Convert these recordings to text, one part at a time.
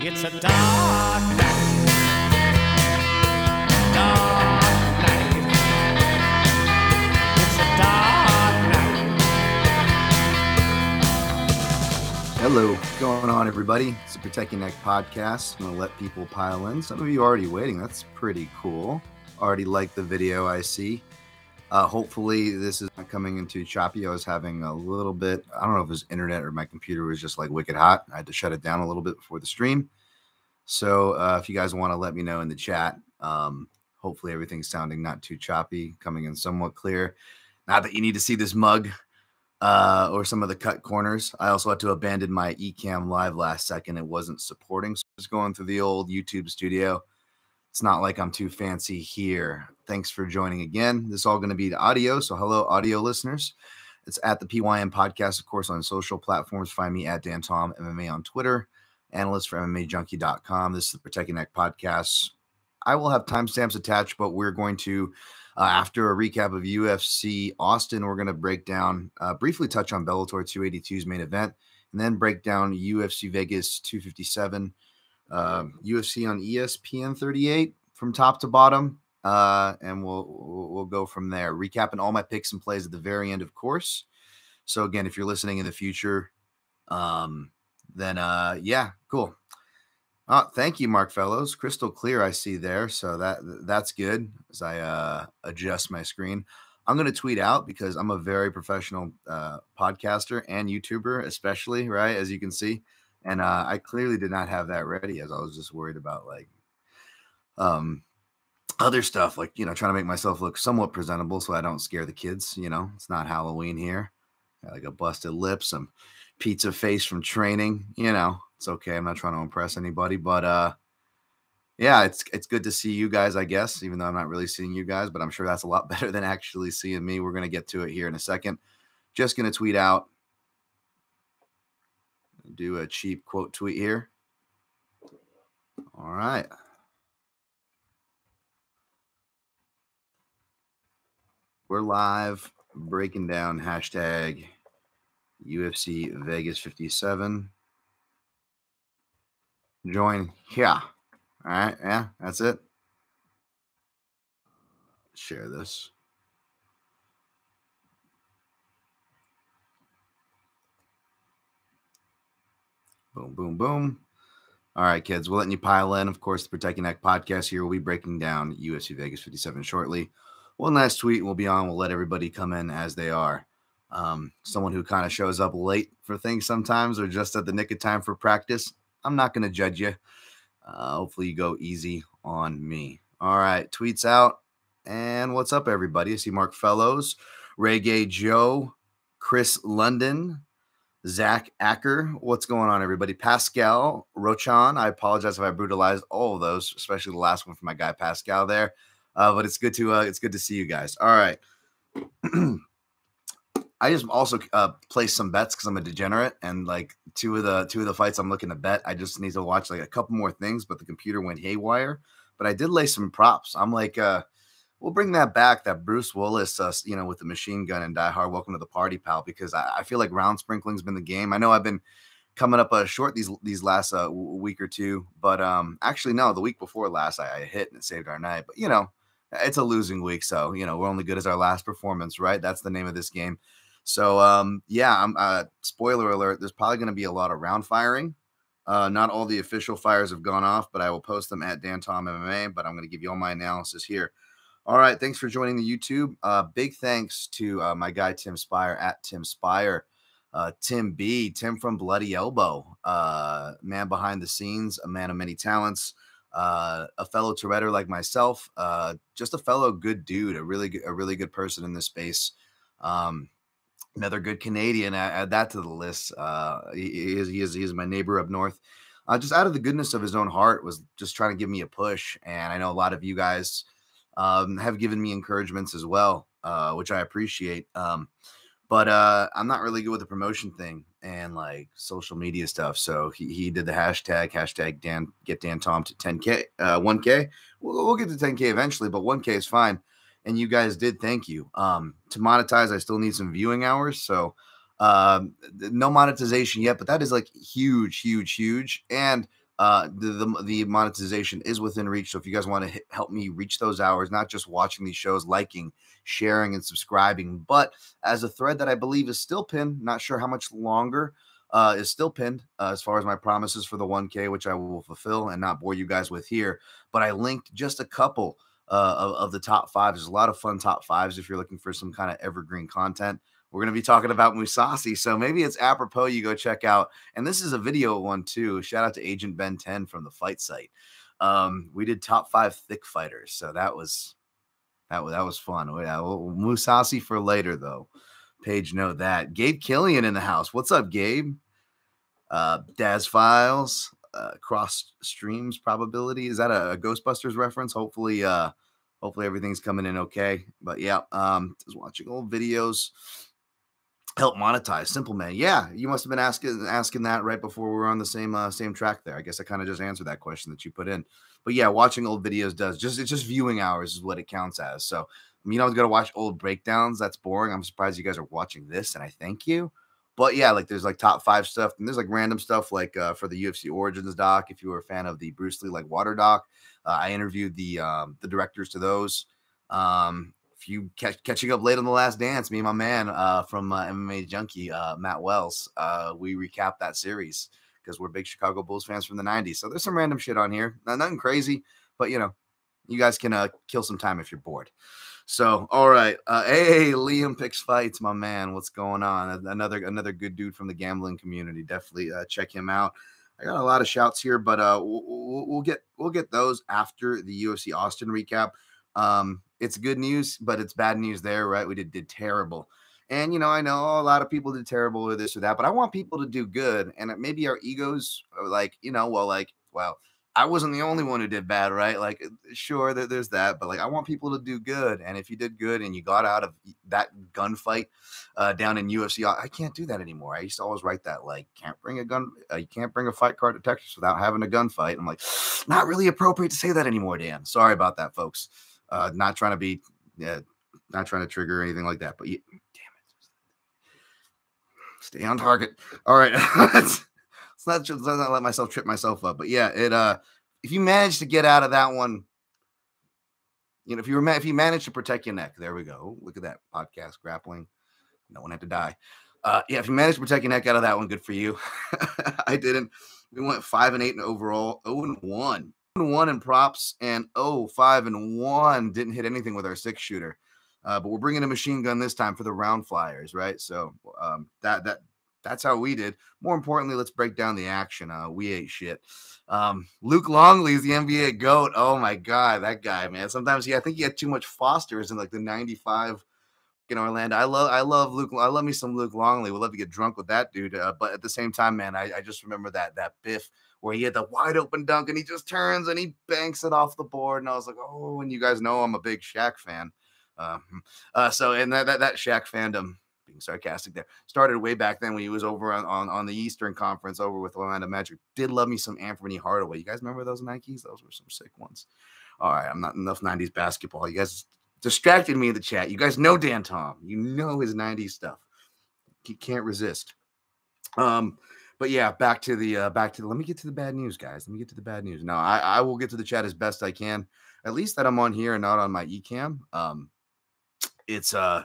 It's a dark night. Dark night. It's a dark night. Hello, what's going on, everybody? It's the Protect Ya Neck Podcast. I'm going to let people pile in. Some of you already waiting. That's pretty cool. Already like the video I see. Uh, hopefully, this is not coming into choppy. I was having a little bit, I don't know if it was internet or my computer was just like wicked hot. I had to shut it down a little bit before the stream. So, uh, if you guys want to let me know in the chat, um, hopefully everything's sounding not too choppy, coming in somewhat clear. Not that you need to see this mug uh, or some of the cut corners. I also had to abandon my Ecamm live last second. It wasn't supporting. So just going through the old YouTube studio. It's not like I'm too fancy here. Thanks for joining again. This is all going to be the audio. So, hello, audio listeners. It's at the PYN podcast, of course, on social platforms. Find me at Dan Tom MMA on Twitter, analyst for MMAJunkie.com. This is the Protect Ya Neck podcast. I will have timestamps attached, but we're going to, uh, after a recap of UFC Austin, we're going to break down, uh, briefly touch on Bellator 282's main event, and then break down UFC Vegas 257 um, UFC on ESPN 38 from top to bottom, uh, and we'll we'll we'll go from there. Recapping all my picks and plays at the very end, of course. So again, if you're listening in the future, um, then uh, yeah, cool. Uh, thank you, Mark Fellows. Crystal clear, I see there. So that that's good as I uh, adjust my screen. I'm going to tweet out because I'm a very professional uh, podcaster and YouTuber, especially right as you can see and uh, I clearly did not have that ready as I was just worried about like um other stuff like you know trying to make myself look somewhat presentable so I don't scare the kids you know it's not Halloween here Got, like a busted lip some pizza face from training you know it's okay I'm not trying to impress anybody but uh yeah it's it's good to see you guys I guess even though I'm not really seeing you guys but I'm sure that's a lot better than actually seeing me we're to get to it here in a second just to tweet out do a cheap quote tweet here. All right. We're live breaking down hashtag UFC Vegas 57. Join here. All right. Yeah, that's it. Share this. Boom, boom, boom. All right, kids, we're letting you pile in. Of course, the Protect Ya Neck podcast here. We'll be breaking down UFC Vegas 57 shortly. One last tweet we'll be on. We'll let everybody come in as they are. Um, someone who kind of shows up late for things sometimes or just at the nick of time for practice. I'm not going to judge you. Uh, hopefully, you go easy on me. All right, tweets out. And what's up, everybody? I see Mark Fellows, Reggae Joe, Chris London, Zach Acker. What's going on, everybody? Pascal Rochan. I apologize if I brutalized all of those, especially the last one from my guy Pascal there. Uh, but it's good to uh, it's good to see you guys. All right. I just also uh, placed some bets because I'm a degenerate, and like two of the two of the fights I'm looking to bet, I just need to watch like a couple more things. But the computer went haywire. But I did lay some props. I'm like, uh, we'll bring that back. That Bruce Willis, uh, you know, with the machine gun and Die Hard. Welcome to the party, pal. Because I, I feel like round sprinkling's been the game. I know I've been coming up uh, short these these last uh, week or two, but um, actually no, the week before last I, I hit and it saved our night. But you know, it's a losing week, so you know we're only good as our last performance, right? That's the name of this game. So um, yeah, I'm uh, spoiler alert. There's probably going to be a lot of round firing. Uh, not all the official fires have gone off, but I will post them at Dan Tom MMA. But I'm going to give you all my analysis here. All right, thanks for joining the YouTube. Uh, big thanks to uh, my guy Tim Spire at Tim Spire, uh, Tim B, Tim from Bloody Elbow, uh, man behind the scenes, a man of many talents, uh, a fellow Toretto like myself, uh, just a fellow good dude, a really good, a really good person in this space. Um, another good Canadian. Add, add that to the list. Uh, he, he is he is he is my neighbor up north. uh, just out of the goodness of his own heart, was just trying to give me a push. And I know a lot of you guys um, have given me encouragements as well, uh, which I appreciate. Um, but uh, I'm not really good with the promotion thing and like social media stuff. So he, he did the hashtag hashtag Dan get Dan Tom to 10k uh, 1k. We'll, we'll get to 10k eventually, but 1k is fine. And you guys did thank you. Um, to monetize, I still need some viewing hours. So um, no monetization yet, but that is like huge, huge, huge. And uh, the, the, the monetization is within reach. So if you guys want to help me reach those hours, not just watching these shows, liking, sharing, and subscribing, but as a thread that I believe is still pinned, not sure how much longer, uh, is still pinned uh, as far as my promises for the 1K, which I will fulfill and not bore you guys with here. But I linked just a couple uh, of, of the top fives. There's a lot of fun top fives if you're looking for some kind of evergreen content we're going to be talking about Mousasi. So maybe it's apropos you go check out. And this is a video one too. Shout out to Agent Ben 10 from the fight site. Um, we did top five thick fighters. So that was that was that was fun. Oh, yeah, well, Mousasi for later though. Page note that. Gabe Killian in the house. What's up, Gabe? Uh Daz Files, uh cross streams probability. Is that a, a Ghostbusters reference? Hopefully, uh hopefully everything's coming in okay. But yeah, um just watching old videos. Help monetize simple man. Yeah you must have been asking asking that right before we were on the same uh, same track there. I guess i kind of just answered that question that you put in. But yeah watching old videos does just it's just viewing hours is what it counts as. So I mean, you know going to watch old breakdowns. That's boring. I'm surprised you guys are watching this and i thank you but yeah like there's like top five stuff and there's like random stuff like uh, for the ufc origins doc if you were a fan of the bruce lee like water doc uh, i interviewed the um, the directors to those um, if you catch, catching up late on the last dance, me and my man uh, from uh, MMA Junkie, uh, Matt Wells, uh, we recap that series because we're big Chicago Bulls fans from the 90s. So there's some random shit on here. Now, nothing crazy, but you know, you guys can uh, kill some time if you're bored. So, all right. Uh, hey, Liam picks fights, my man. What's going on? Another another good dude from the gambling community. Definitely uh, check him out. I got a lot of shouts here, but uh, we'll, we'll get we'll get those after the UFC Austin recap. Um, it's good news, but it's bad news there, right? We did, did terrible. And, you know, I know a lot of people did terrible with this or that, but I want people to do good. And maybe our egos are like, you know, well, like, well, I wasn't the only one who did bad, right? Like, sure, there's that, but like, I want people to do good. And if you did good and you got out of that gunfight uh, down in UFC, I can't do that anymore. I used to always write that, like, can't bring a gun, uh, you can't bring a fight card to Texas without having a gunfight. I'm like, not really appropriate to say that anymore, Dan. Sorry about that, folks. Uh, not trying to be, not trying to trigger anything like that. But you, damn it, stay on target. All right, not just let's not let myself trip myself up. But yeah, it uh, if you manage to get out of that one, you know, if you were if you manage to protect your neck, there we go. Look at that podcast grappling. No one had to die. Uh, yeah, if you managed to protect your neck out of that one, good for you. I didn't. We went five and eight in overall, 0 and 1 one in props and oh five and one didn't hit anything with our six shooter. Uh, but we're bringing a machine gun this time for the round flyers, right? So um, that that that's how we did. More importantly, let's break down the action. Uh, we ate shit. Um, Luke Longley is the NBA goat. Oh my god, that guy, man. Sometimes he, I think he had too much Fosters in like the '95 in Orlando. I love, I love Luke. I love me some Luke Longley. We'd love to get drunk with that dude. Uh, but at the same time, man, I, I just remember that that Biff where he had the wide open dunk and he just turns and he banks it off the board. And I was like, oh, and you guys know I'm a big Shaq fan. Um, uh, so, and that, that, that Shaq fandom, being sarcastic there, started way back then when he was over on, on, on the Eastern Conference over with Orlando Magic. Did love me some Anfernee Hardaway. You guys remember those Nikes? Those were some sick ones. All right, I'm not enough 90s basketball. You guys distracted me in the chat. You guys know Dan Tom. You know his 90s stuff. He can't resist. Um, but yeah, back to the uh, back to the. Let me get to the bad news, guys. Let me get to the bad news. No, I, I will get to the chat as best I can. At least that I'm on here and not on my Ecamm. Um, it's uh,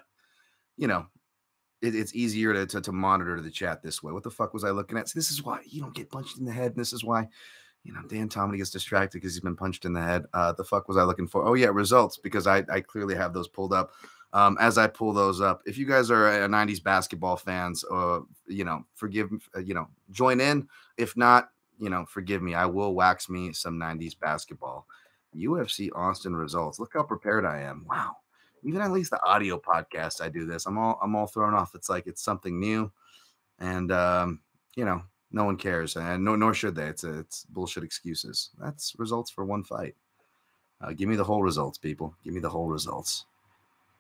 you know, it, it's easier to, to to monitor the chat this way. What the fuck was I looking at? So this is why you don't get punched in the head. And this is why you know, Dan Tomlin gets distracted because he's been punched in the head. Uh, the fuck was I looking for? Oh yeah, results because I I clearly have those pulled up um, as I pull those up. If you guys are a 90s basketball fans, uh, you know, forgive, uh, you know, join in. If not, you know, forgive me. I will wax me some 90s basketball. UFC Austin results. Look how prepared I am. Wow. Even at least the audio podcast, I do this. I'm all I'm all thrown off. It's like it's something new, and um, you know, No one cares, and no, nor should they. It's a, it's bullshit excuses. That's results for one fight. Uh, give me the whole results, people. Give me the whole results.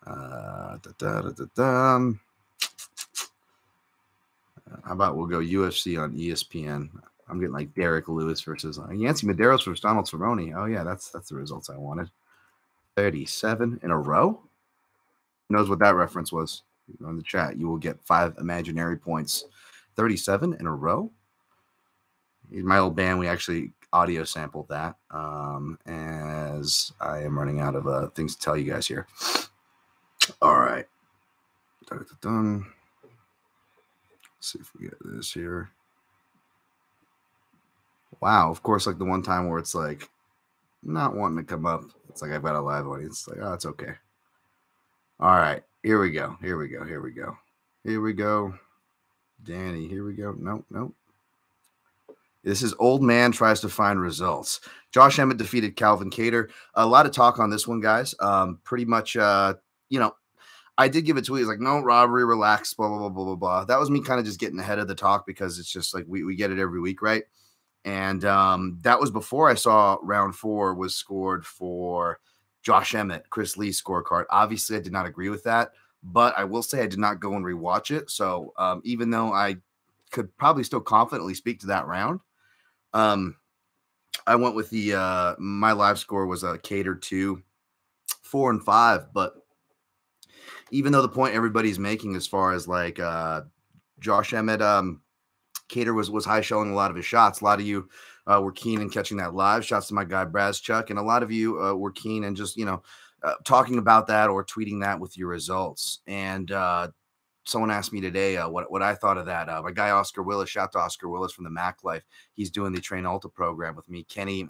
Uh, da, da, da, uh, how about we'll go UFC on ESPN? I'm getting like Derrick Lewis versus uh, Yancy Medeiros versus Donald Cerrone. Oh yeah, that's that's the results I wanted. 37 in a row. Knows what that reference was? On the chat, you will get five imaginary points. 37 in a row. In my old band, we actually audio sampled that. Um, as I am running out of uh, things to tell you guys here. All right. Dun, see if we get this here. Wow, of course, like the one time where it's like not wanting to come up. It's like I've got a live audience. It's like, oh, it's okay. All right, here we go. Here we go. Here we go. Here we go. Danny, here we go. Nope, nope. This is old man tries to find results. Josh Emmett defeated Calvin Kattar. A lot of talk on this one, guys. Um, pretty much, uh, you know, I did give a tweet. It's like, no robbery, relax, blah, blah, blah, blah, blah, blah. That was me kind of just getting ahead of the talk because it's just like we, we get it every week, right? And um, that was before I saw round four was scored for Josh Emmett, Chris Lee scorecard. Obviously, I did not agree with that, but I will say I did not go and rewatch it. So um, even though I could probably still confidently speak to that round, um, I went with the uh, my live score was a Kattar two, four and five. But even though the point everybody's making as far as like uh, Josh Emmett, um, Kattar was was high showing a lot of his shots. A lot of you uh, were keen in catching that live. Shouts to my guy Chuck, and a lot of you uh, were keen and just you know uh, talking about that or tweeting that with your results. And uh, someone asked me today uh, what what I thought of that. Uh, my guy Oscar Willis, shout to Oscar Willis from the Mac Life. He's doing the Train Alta program with me. Kenny,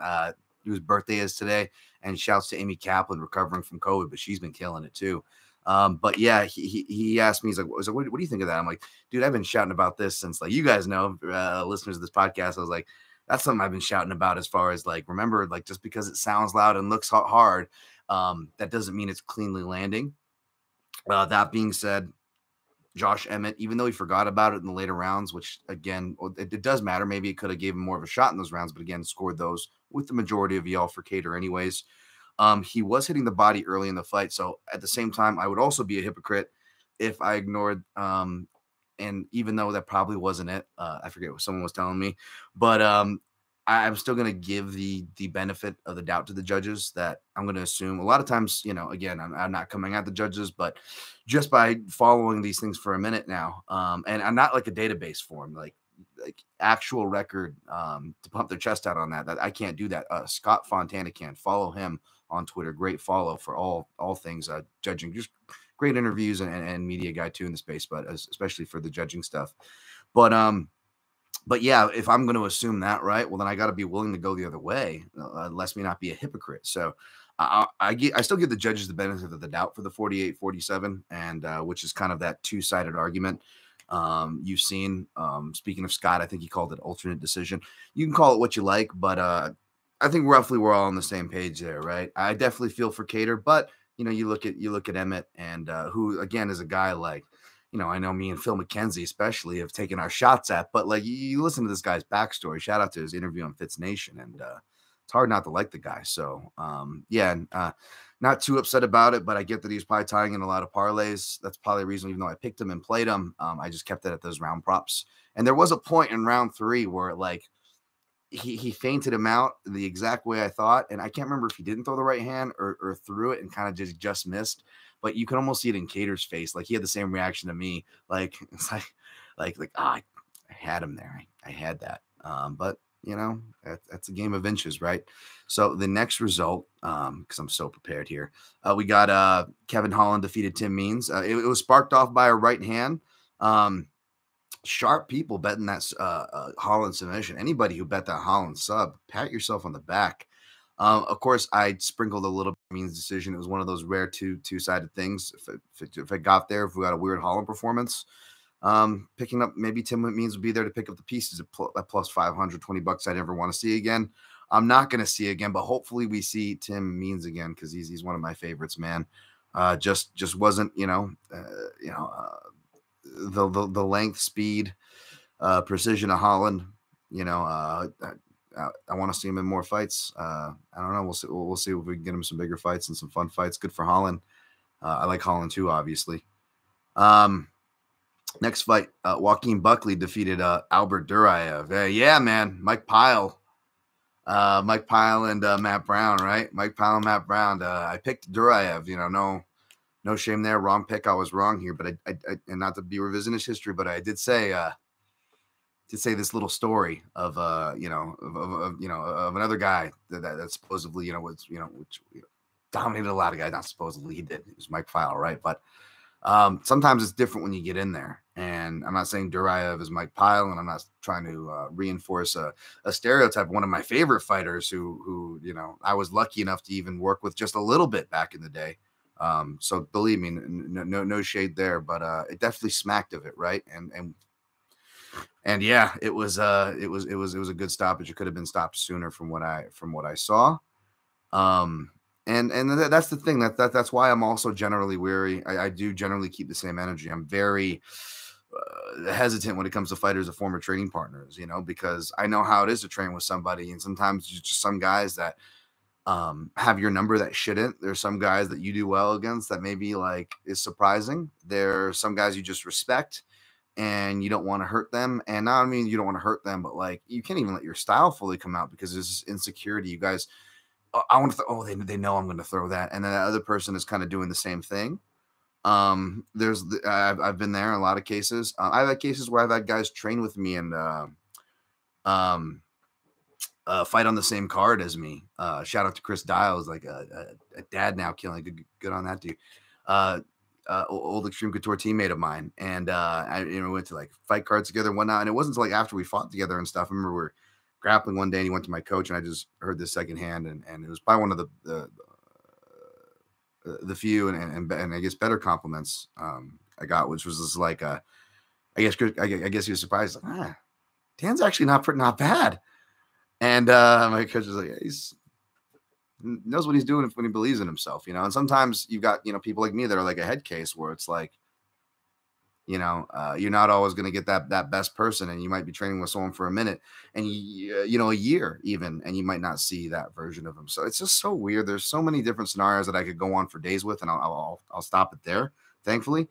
whose birthday is today, and shouts to Amy Kaplan recovering from COVID, but she's been killing it too. Um, but yeah, he, he, he asked me, he's like, what, what, what, do you think of that? I'm like, dude, I've been shouting about this since like you guys know, uh, listeners of this podcast. I was like, that's something I've been shouting about as far as like, remember, like just because it sounds loud and looks hard, um, that doesn't mean it's cleanly landing. Uh, that being said, Josh Emmett, even though he forgot about it in the later rounds, which again, it, it does matter. Maybe it could have gave him more of a shot in those rounds, but again, scored those with the majority of y'all for Kattar anyways. Um, he was hitting the body early in the fight. So at the same time, I would also be a hypocrite if I ignored um, and even though that probably wasn't it, uh, I forget what someone was telling me, but um, I, am still going to give the the benefit of the doubt to the judges. That I'm going to assume a lot of times, you know, again, I'm, I'm, not coming at the judges, but just by following these things for a minute now, um, and I'm not like a database form, like like actual record um, to pump their chest out on that. That I can't do that. Uh, Scott Fontana can follow him on Twitter. Great follow for all all things uh, judging. Just great interviews and, and media guy too in the space, but especially for the judging stuff. But um, but yeah, if I'm going to assume that, right, well then I got to be willing to go the other way, uh, lest me not be a hypocrite. So. I, I, get, I still give the judges the benefit of the doubt for the 48 47 and uh, which is kind of that two-sided argument um, you've seen um, speaking of scott i think he called it alternate decision you can call it what you like but uh, I think roughly we're all on the same page there, right? I definitely feel for Kattar, but you know, you look at you look at Emmett, and uh, who again is a guy like, you know, I know me and Phil McKenzie especially have taken our shots at, but like you, you listen to this guy's backstory. Shout out to his interview on Fitz Nation, and uh, it's hard not to like the guy. So um, yeah, uh, not too upset about it, but I get that he's probably tying in a lot of parlays. That's probably the reason, even though I picked him and played him, um, I just kept it at those round props. And there was a point in round three where like he he feinted him out the exact way I thought, and I can't remember if he didn't throw the right hand or, or threw it and kind of just just missed. But you can almost see it in Kattar's face, like he had the same reaction to me. Like it's like like like ah, I, had him there. I, I had that. Um, but you know that, that's a game of inches, right? So the next result, um, because I'm so prepared here, uh, we got uh Kevin Holland defeated Tim Means. Uh, it, it was sparked off by a right hand. Um, sharp people betting that uh, uh, Holland submission. Anybody who bet that Holland sub, pat yourself on the back. Um, of course, I sprinkled a little means decision. It was one of those rare two two sided things. If it, if it, got there, if we got a weird Holland performance, um, picking up maybe Tim Means would be there to pick up the pieces at, pl- at plus 520 bucks. I never want to see again. I'm not going to see again, but hopefully we see Tim Means again because he's he's one of my favorites, man. Uh, just just wasn't you know uh, you know uh, the, the, the length, speed, uh, precision of Holland. You know, uh, I, I want to see him in more fights. Uh, I don't know. We'll see. We'll, we'll, see if we can get him some bigger fights and some fun fights. Good for Holland. Uh, I like Holland too, obviously. Um, next fight, uh, Joaquin Buckley defeated uh, Albert Duraev. Yeah, man, Mike Pyle, uh, Mike Pyle and Matt Brown, right? Mike Pyle and Matt Brown. I picked Duraev. You know, no, no shame there. Wrong pick. I was wrong here, but I, I, I and not to be revisionist history, but I did say, uh, did say this little story of, uh, you know, of, of, of you know, of another guy that, that, that supposedly, you know, was, you know, which you know, dominated a lot of guys. Not supposedly he did. It was Mike Pyle, right? But um, sometimes it's different when you get in there. And I'm not saying Duraev is Mike Pyle, and I'm not trying to uh, reinforce a, a, stereotype. One of my favorite fighters, who who you know I was lucky enough to even work with just a little bit back in the day. Um, so believe me, no no, no shade there, but uh, it definitely smacked of it, right? And and and yeah, it was uh it was it was it was a good stoppage. It could have been stopped sooner from what I from what I saw. Um, and and that's the thing that, that that's why i'm also generally weary I, I do generally keep the same energy i'm very uh, hesitant when it comes to fighters of former training partners you know because i know how it is to train with somebody and sometimes just some guys that um, have your number that shouldn't there's some guys that you do well against that maybe like is surprising There are some guys you just respect and you don't want to hurt them and not I mean you don't want to hurt them but like you can't even let your style fully come out because there's insecurity you guys I want to. Th- oh, they they know I'm going to throw that, and then that other person is kind of doing the same thing. Um, there's the, I've I've been there in a lot of cases. Uh, I've had cases where I've had guys train with me and uh, um, uh, fight on the same card as me. Uh, shout out to Chris Dials, like a, a, a dad now killing. Good, good on that dude. Uh, uh, old Xtreme Couture teammate of mine, and uh, I you know went to like fight cards together and whatnot. And it wasn't until like after we fought together and stuff. I remember we are grappling one day and he went to my coach and I just heard this secondhand and, and it was probably one of the the, uh, the few and, and, and I guess better compliments um, I got, which was just like uh, I guess I, guess he was surprised like ah, Dan's actually not not bad, and uh, my coach was like he's knows what he's doing when he believes in himself, you know. And sometimes you've got you know people like me that are like a head case where it's like you know uh, you're not always going to get that that best person and you might be training with someone for a minute and you, you know a year even and you might not see that version of them so it's just so weird. There's so many different scenarios that i could go on for days with and i'll i'll, I'll stop it there thankfully.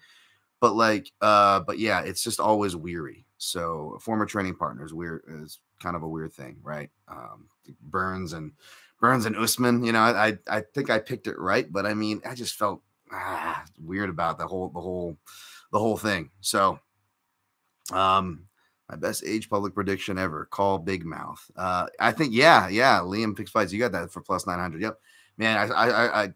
But like uh but yeah it's just always weary. So former training partners weird is kind of a weird thing right um burns and burns and usman you know i i think i picked it right but i mean i just felt ah, weird about the whole the whole the whole thing. So, um, my best age public prediction ever. Call Big Mouth. Uh, I think yeah, yeah. Liam picks fights. You got that for plus nine hundred. Yep, man. I, I, I,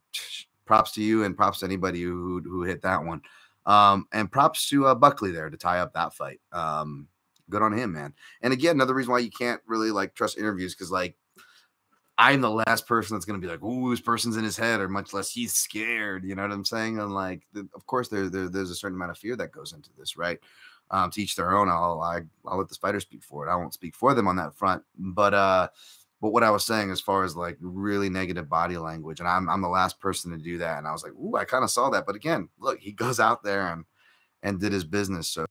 props to you and props to anybody who who hit that one. Um, and props to uh, Buckley there to tie up that fight. Um, good on him, man. And again, another reason why you can't really like trust interviews because like I'm the last person that's to be like, "Ooh, this person's in his head," or much less he's scared. You know what I'm saying? And like, the, of course, there, there, there's a certain amount of fear that goes into this, right? Um, to each their own. I'll I, will i will let the spider speak for it. I won't speak for them on that front. But uh, but what I was saying as far as like really negative body language, and I'm I'm the last person to do that. And I was like, "Ooh, I kind of saw that." But again, look, he goes out there and and did his business. So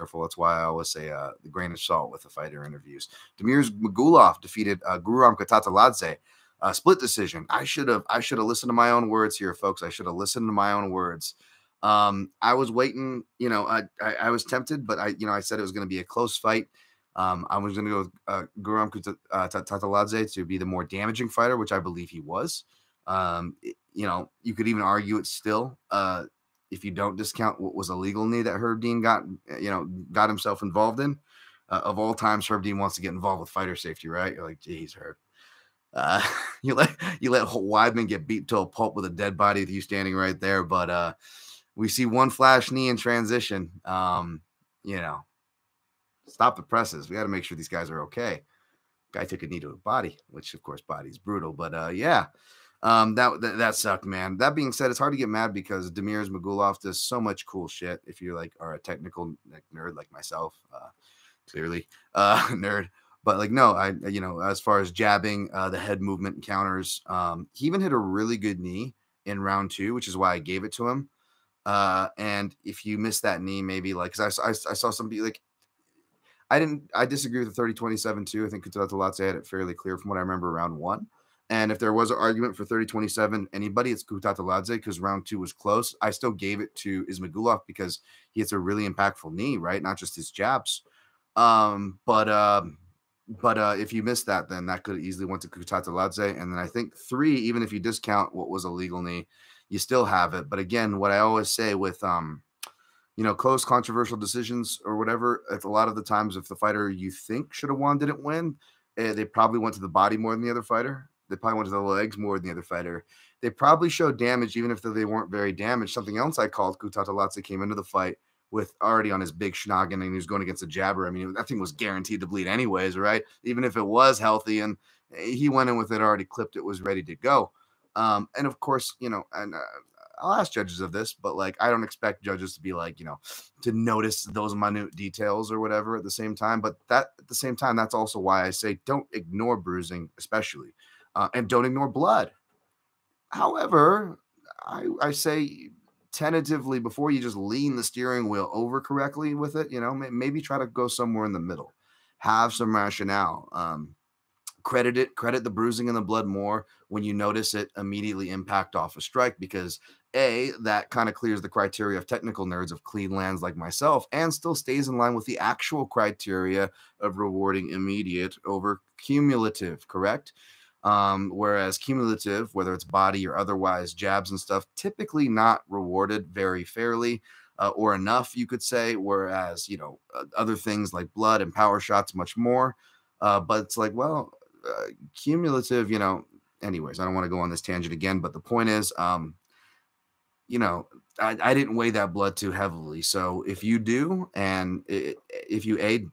careful. That's why I always say uh, the grain of salt with the fighter interviews. Damir Ismagulov defeated uh, Guram Kutateladze. Uh, split decision. I should have I should have listened to my own words here, folks. I should have listened to my own words. Um, I was waiting, you know, I, I, I was tempted, but I, you know, I said it was going to be a close fight. Um, I was going to go with uh, Guram uh, to be the more damaging fighter, which I believe he was. Um, it, you know, you could even argue it still. Uh, if you don't discount what was a legal knee that Herb Dean got, eh, you know, got himself involved in. Uh, of all times, Herb Dean wants to get involved with fighter safety, right? You're like, geez, Herb. Uh, you let you let Weidman get beat to a pulp with a dead body with you standing right there. But uh, we see one flash knee in transition. Um, you know, stop the presses. We got to make sure these guys are okay. Guy took a knee to a body, which of course body's brutal. But uh, yeah, um, that, that, that sucked, man. That being said, it's hard to get mad because Damir's Ismagulov does so much cool shit. If you like are a technical nerd like myself, uh, clearly uh, nerd. But like, no, I you know, as far as jabbing, uh, the head movement counters, um, he even hit a really good knee in round two, which is why I gave it to him. Uh, and if you miss that knee, maybe like, cause I, I, I saw somebody like I didn't. I disagree with the 30 27 too. I think Kutateladze had it fairly clear from what I remember round one. And if there was an argument for 30 27, anybody, it's Kutateladze because round two was close. I still gave it to Ismagulov because he hits a really impactful knee, right? Not just his jabs. Um, but um, but uh, if you missed that, then that could easily went to Kutateladze. And then I think three, even if you discount what was a legal knee, you still have it. But again, what I always say with um, you know, close controversial decisions or whatever, a lot of the times if the fighter you think should have won didn't win, eh, they probably went to the body more than the other fighter. They probably went to the legs more than the other fighter. They probably showed damage, even if they weren't very damaged. Something else I called Kutateladze came into the fight with already on his big schnoggin and he was going against a jabber. I mean, that thing was guaranteed to bleed anyways, right? Even if it was healthy and he went in with it already clipped, it was ready to go. Um, and of course, you know, and uh, I'll ask judges of this, but like I don't expect judges to be like, you know, to notice those minute details or whatever at the same time. But that at the same time, that's also why I say don't ignore bruising, especially, uh, and don't ignore blood. However, I, I say tentatively before you just lean the steering wheel over correctly with it, you know, maybe try to go somewhere in the middle, have some rationale. Um, credit it, credit the bruising and the blood more when you notice it immediately impact off a strike because a that kind of clears the criteria of technical nerds of clean lands like myself and still stays in line with the actual criteria of rewarding immediate over cumulative correct um, whereas cumulative, whether it's body or otherwise, jabs and stuff, typically not rewarded very fairly uh, or enough, you could say. Whereas, you know, other things like blood and power shots, much more. Uh, but it's like, well, uh, cumulative, you know, anyways, I don't want to go on this tangent again, but the point is, um, you know, I, I didn't weigh that blood too heavily. So if you do, and it, if you a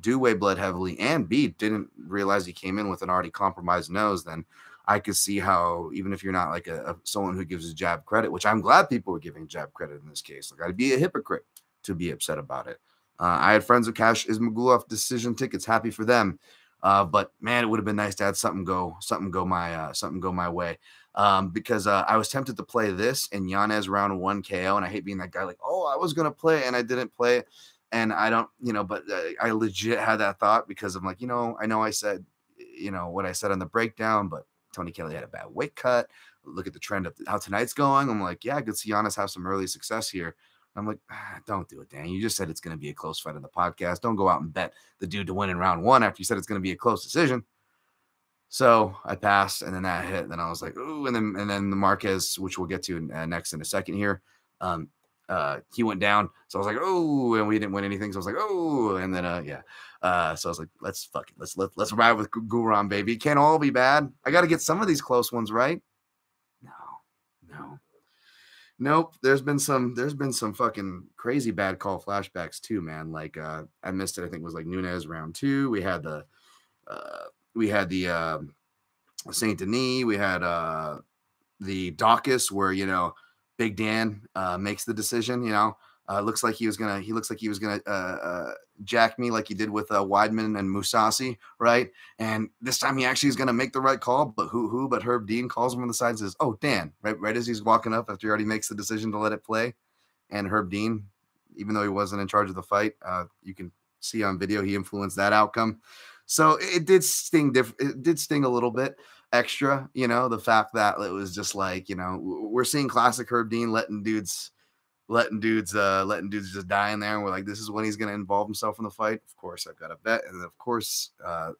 do weigh blood heavily and B didn't realize he came in with an already compromised nose, then I could see how even if you're not like a, a someone who gives a jab credit, which I'm glad people are giving jab credit in this case, like I'd be a hypocrite to be upset about it. Uh, I had friends who cash Ismagulov decision tickets, happy for them. Uh, but man, it would have been nice to have something go, something go my, uh, something go my way. Um, because uh, I was tempted to play this in Yanez round one KO, and I hate being that guy. Like, oh, I was gonna play and I didn't play and I don't, you know, but uh, I legit had that thought because I'm like, you know, I know I said, you know, what I said on the breakdown, but Tony Kelly had a bad weight cut. Look at the trend of how tonight's going. I'm like, yeah, I could see Yanez have some early success here. I'm like, ah, don't do it, Dan. You just said it's going to be a close fight on the podcast. Don't go out and bet the dude to win in round one after you said it's going to be a close decision. So I passed, and then that hit. Then I was like, ooh, and then and then the Marquez, which we'll get to uh, next in a second here. Um, uh, he went down. So I was like, oh, and we didn't win anything. So I was like, oh, and then uh, yeah. Uh, so I was like, let's fuck it. Let's let, let's ride with Guram, baby. Can't all be bad. I got to get some of these close ones right. No, no, nope. There's been some. There's been some fucking crazy bad call flashbacks too, man. Like uh, I missed it. I think it was like Nunez round two. We had the, uh, we had the uh, Saint Denis. We had uh, the Daukaus where you know Big Dan uh, makes the decision. You know, uh, looks like he was gonna. He looks like he was gonna uh, uh, jack me like he did with uh, Weidman and Mousasi, right? And this time he actually is gonna make the right call. But who? Who? But Herb Dean calls him on the side and says, "Oh, Dan!" Right, right as he's walking up after he already makes the decision to let it play. And Herb Dean, even though he wasn't in charge of the fight, uh, you can see on video he influenced that outcome. So it did sting. Diff- it did sting a little bit extra, you know, the fact that it was just like, you know, we're seeing classic Herb Dean letting dudes letting dudes uh letting dudes just die in there and we're like this is when he's going to involve himself in the fight. Of course i've got a bet and of course uh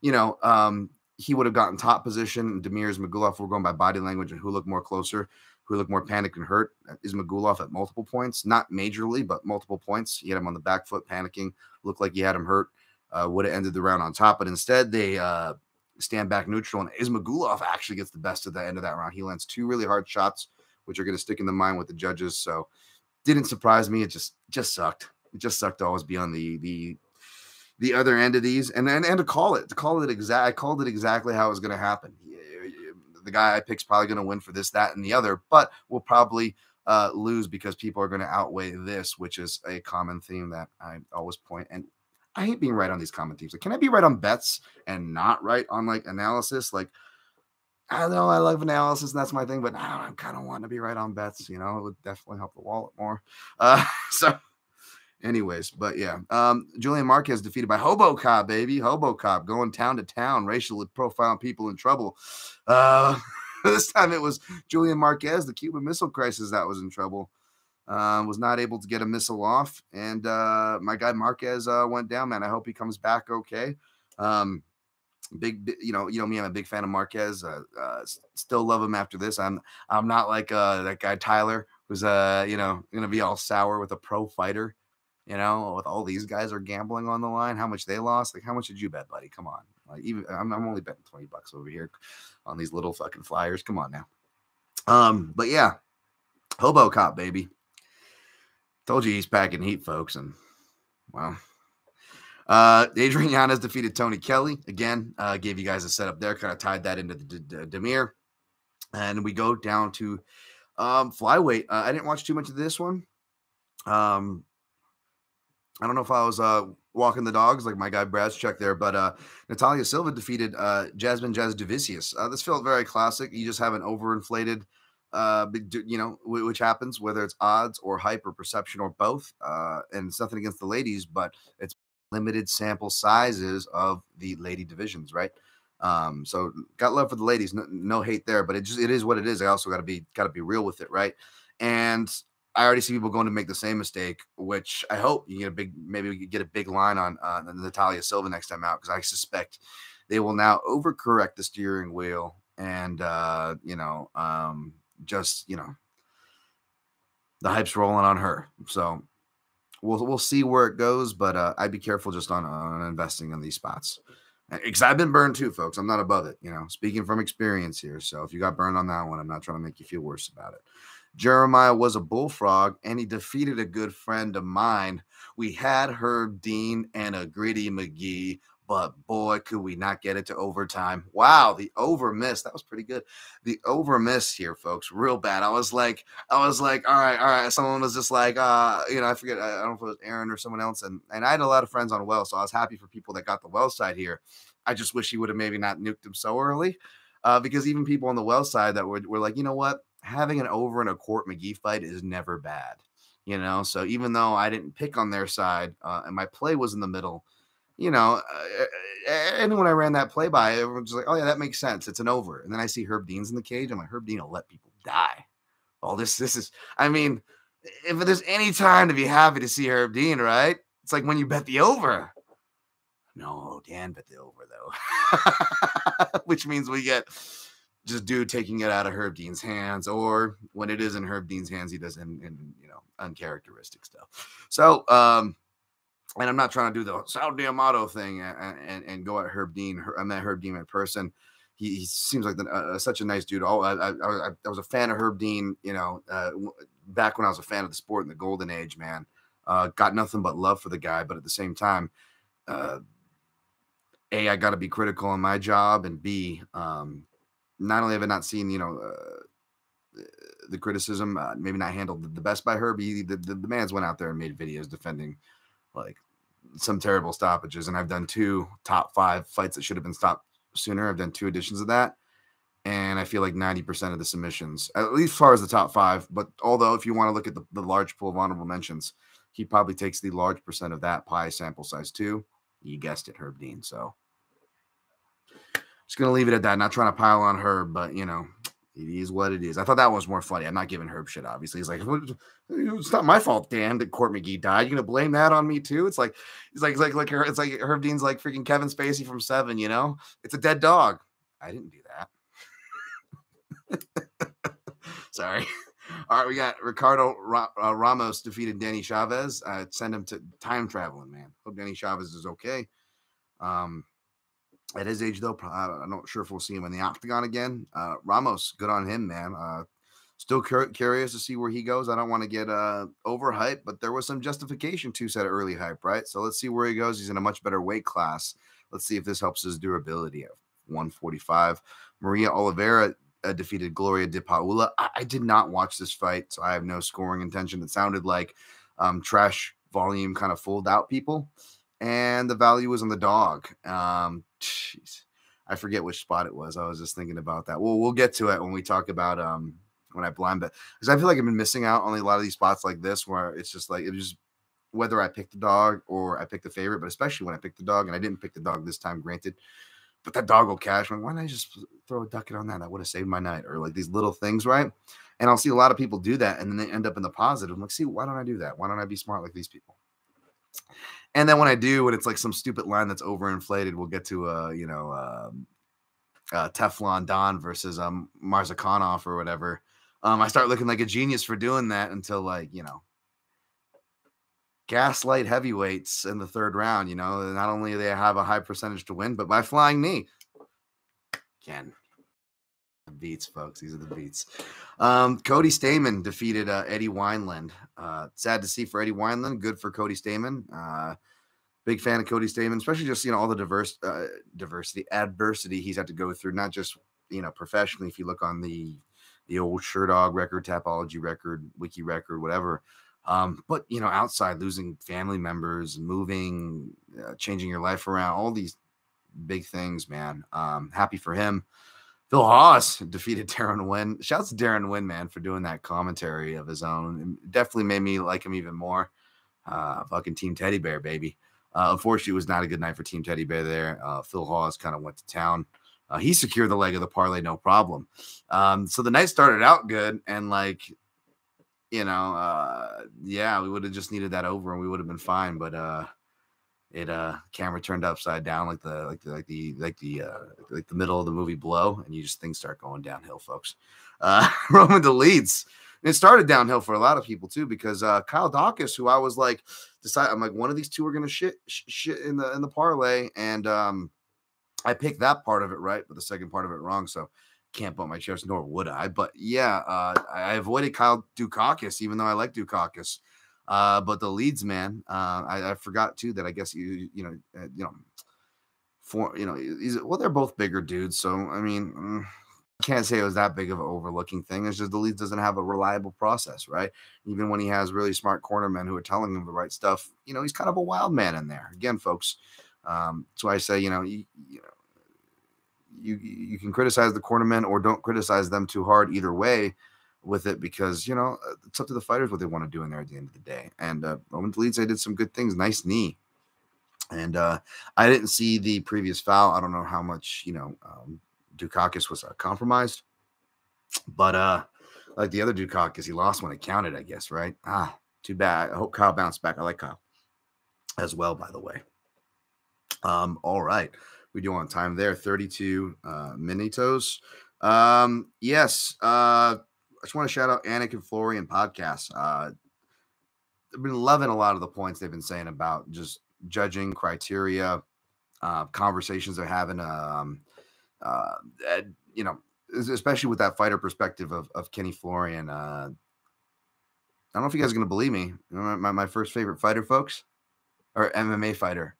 you know um he would have gotten top position. Damir ismagulov we're going by body language and who looked more closer who looked more panicked and hurt ismagulov at multiple points not majorly but multiple points. He had him on the back foot panicking looked like he had him hurt uh would have ended the round on top but instead they uh stand back neutral. And Ismagulov actually gets the best at the end of that round. He lands two really hard shots, which are going to stick in the mind with the judges. So didn't surprise me. It just just sucked. It just sucked to always be on the the the other end of these and and, and to call it to call it exact I called it exactly how it was going to happen. The guy I pick's probably going to win for this, that, and the other, but we'll probably uh, lose because people are going to outweigh this, which is a common theme that I always. And I hate being right on these common themes. Like, can I be right on bets and not right on like analysis? Like, I know I love analysis and that's my thing, but I'm kind of wanting to be right on bets. You know, it would definitely help the wallet more. Uh, so, Anyways, but yeah, um, Julian Marquez defeated by Hobo Cop, baby. Hobo Cop going town to town, racially profiling people in trouble. Uh, this time it was Julian Marquez, the Cuban Missile Crisis, that was in trouble. Uh, was not able to get a missile off, and uh, my guy Marquez uh, went down. Man, I hope he comes back okay. Um, big, you know, you know me. I'm a big fan of Marquez. Uh, uh, still love him after this. I'm, I'm not like uh, that guy Tyler, who's uh, you know, gonna be all sour with a pro fighter. You know, with all these guys are gambling on the line, how much they lost. Like, how much did you bet, buddy? Come on. Like, even I'm, I'm only betting 20 bucks over here on these little fucking flyers. Come on now. Um, but yeah, Hobo Cop, baby. Told you he's packing heat, folks. And wow. Uh, Adrian Yanez defeated Tony Kelly again. Uh, gave you guys a setup there, kind of tied that into the D- D- Damir, and we go down to um, flyweight. Uh, I didn't watch too much of this one. Um, I don't know if I was uh, walking the dogs like my guy Brad's check there, but uh, Natalia Silva defeated uh, Jasmine Jasudavicius. Uh, this felt very classic. You just have an overinflated, uh, you know, which happens whether it's odds or hype or perception or both. Uh, and it's nothing against the ladies, but it's limited sample sizes of the lady divisions, right? Um, so got love for the ladies, no, no hate there, but it just it is what it is. I also got to be got to be real with it, right? And I already see people going to make the same mistake, which I hope you get a big, maybe we get a big line on uh, Natalia Silva next time out because I suspect they will now overcorrect the steering wheel and uh, you know, um, just you know, the hype's rolling on her. So we'll we'll see where it goes, but uh, I'd be careful just on, on investing in these spots because I've been burned too, folks. I'm not above it, you know. Speaking from experience here, so if you got burned on that one, I'm not trying to make you feel worse about it. Jeremiah was a bullfrog, and he defeated a good friend of mine. We had Herb Dean and a Gritty McGee but boy, could we not get it to overtime. Wow, the over miss. That was pretty good. The over miss here, folks, real bad. I was like, I was like, all right, all right. Someone was just like, uh, you know, I forget, I don't know if it was Aaron or someone else. And and I had a lot of friends on Well, so I was happy for people that got the Well side here. I just wish he would have maybe not nuked him so early. Uh, because even people on the Well side that were, were like, you know what? Having an over in a Court McGee fight is never bad. You know, so even though I didn't pick on their side uh, and my play was in the middle, you know, uh, when I ran that play by, everyone's like, oh, yeah, that makes sense. It's an over. And then I see Herb Dean's in the cage. I'm like, Herb Dean will let people die. All this, this is, I mean, if there's any time to be happy to see Herb Dean, right? It's like when you bet the over. No, Dan bet the over, though, which means we get just dude taking it out of Herb Dean's hands, or when it is in Herb Dean's hands, he does in, in you know uncharacteristic stuff. So, um, and I'm not trying to do the Sal D'Amato thing and, and, and, go at Herb Dean. I met Herb Dean in person. He, he seems like the, uh, such a nice dude. Oh, I, I, I, was a fan of Herb Dean, you know, uh, back when I was a fan of the sport in the golden age, man. Uh, got nothing but love for the guy, but at the same time, uh, a I got to be critical on my job, and B, um, not only have I not seen, you know, uh, the criticism, uh, maybe not handled the best by Herbie. The, the, the man's went out there and made videos defending like some terrible stoppages. And I've done two top five fights that should have been stopped sooner. I've done two editions of that. And I feel like 90% of the submissions, at least far as the top five, but although if you want to look at the, the large pool of honorable mentions, he probably takes the large percent of that pie sample size too. You guessed it, Herb Dean. So just gonna leave it at that. Not trying to pile on Herb, but you know, it is what it is. I thought that was more funny. I'm not giving Herb shit, obviously. He's like, it's not my fault, Dan, that Court McGee died. You're gonna blame that on me too? It's like, it's like, it's like, like, it's like Herb Dean's like freaking Kevin Spacey from Seven. You know, it's a dead dog. I didn't do that. Sorry. All right, we got Ricardo uh, Ramos defeated Danny Chavez. Uh, send him to time traveling, man. Hope Danny Chavez is okay. Um, at his age, though, I'm not sure if we'll see him in the octagon again. Uh, Ramos, good on him, man. Uh, still cur- curious to see where he goes. I don't want to get uh, overhyped, but there was some justification to set early hype, right? So let's see where he goes. He's in a much better weight class. Let's see if this helps his durability of 145. Maria Oliveira uh, defeated Gloria De Paula. I-, I, did not watch this fight, so I have no scoring intention. It sounded like um, trash volume kind of fooled out people and the value was on the dog. Um, jeez, I forget which spot it was. I was just thinking about that. Well, we'll get to it when we talk about um when I blind bet because I feel like I've been missing out on a lot of these spots like this where it's just like it just whether I picked the dog or I picked the favorite, but especially when I picked the dog, and I didn't pick the dog this time, granted. But that dog will cash. Why didn't I just throw a ducket on that? That would have saved my night. Or like these little things, right? And I'll see a lot of people do that, and then they end up in the positive. I'm like, see, why don't I do that? Why don't I be smart like these people? And then when I do, when it's like some stupid line that's overinflated, we'll get to uh, you know, um, uh, Teflon Don versus um Murzakanov or whatever. Um, I start looking like a genius for doing that until like you know, gaslight heavyweights in the third round. You know, not only they have a high percentage to win, but by flying knee. The beats, folks. These are the beats. Um, Cody Stamann defeated uh, Eddie Wineland. Uh, sad to see for Eddie Wineland. Good for Cody Stamann. Uh, big fan of Cody Stamann, especially just you know all the diverse uh, diversity, adversity he's had to go through, not just you know professionally. If you look on the the old Sherdog record, Tapology record, Wiki record, whatever. Um, but you know, outside losing family members, moving, uh, changing your life around, all these big things, man. Um, happy for him. Phil Hawes defeated Deron Winn. Shouts to Deron Winn, man, for doing that commentary of his own. It definitely made me like him even more. Uh, fucking Team Teddy Bear, baby. Uh, unfortunately, it was not a good night for Team Teddy Bear there. Uh, Phil Hawes kind of went to town. Uh, he secured the leg of the parlay, no problem. Um, so the night started out good, and like, you know, uh, yeah, we would have just needed that over, and we would have been fine. But uh, it uh camera turned upside down like the like the like the like the uh like the middle of the movie blow and you just things start going downhill folks. Uh Roman Dolidze and it started downhill for a lot of people too because uh Kyle Daukaus who i was like decide i'm like one of these two are gonna shit shit in the in the parlay and um i picked that part of it right but the second part of it wrong so can't bump my chest nor would i but yeah uh i avoided kyle dukakis even though i like dukakis uh, but Dolidze, man, uh, I, I, forgot too that I guess you you know uh, you know for you know he's well they're both bigger dudes, so I mean. Mm, I can't say it was that big of an overlooking thing. It's just Dolidze doesn't have a reliable process, right? Even when he has really smart cornermen who are telling him the right stuff, you know, he's kind of a wild man in there. Again, folks, um, that's why I say, you know, you, you know, you you can criticize the cornermen or don't criticize them too hard either way with it because you know uh, it's up to the fighters what they want to do in there at the end of the day. And uh, Roman Dolidze did some good things, nice knee. And uh, I didn't see the previous foul. I don't know how much you know um, Dukakis was uh, compromised, but uh, like the other Dukakis, he lost when it counted. I guess right. Ah, too bad. I hope Kyle bounced back. I like Kyle as well, by the way. Um, all right. We do on time there, 32 uh minutos. Um, yes, uh I just want to shout out Anik and Florian podcast. Uh, I've been loving a lot of the points they've been saying about just judging criteria, uh, conversations they're having. Um, uh, you know, especially with that fighter perspective of, of Kenny Florian. Uh, I don't know if you guys are going to believe me. My, my first favorite fighter, folks, or MMA fighter.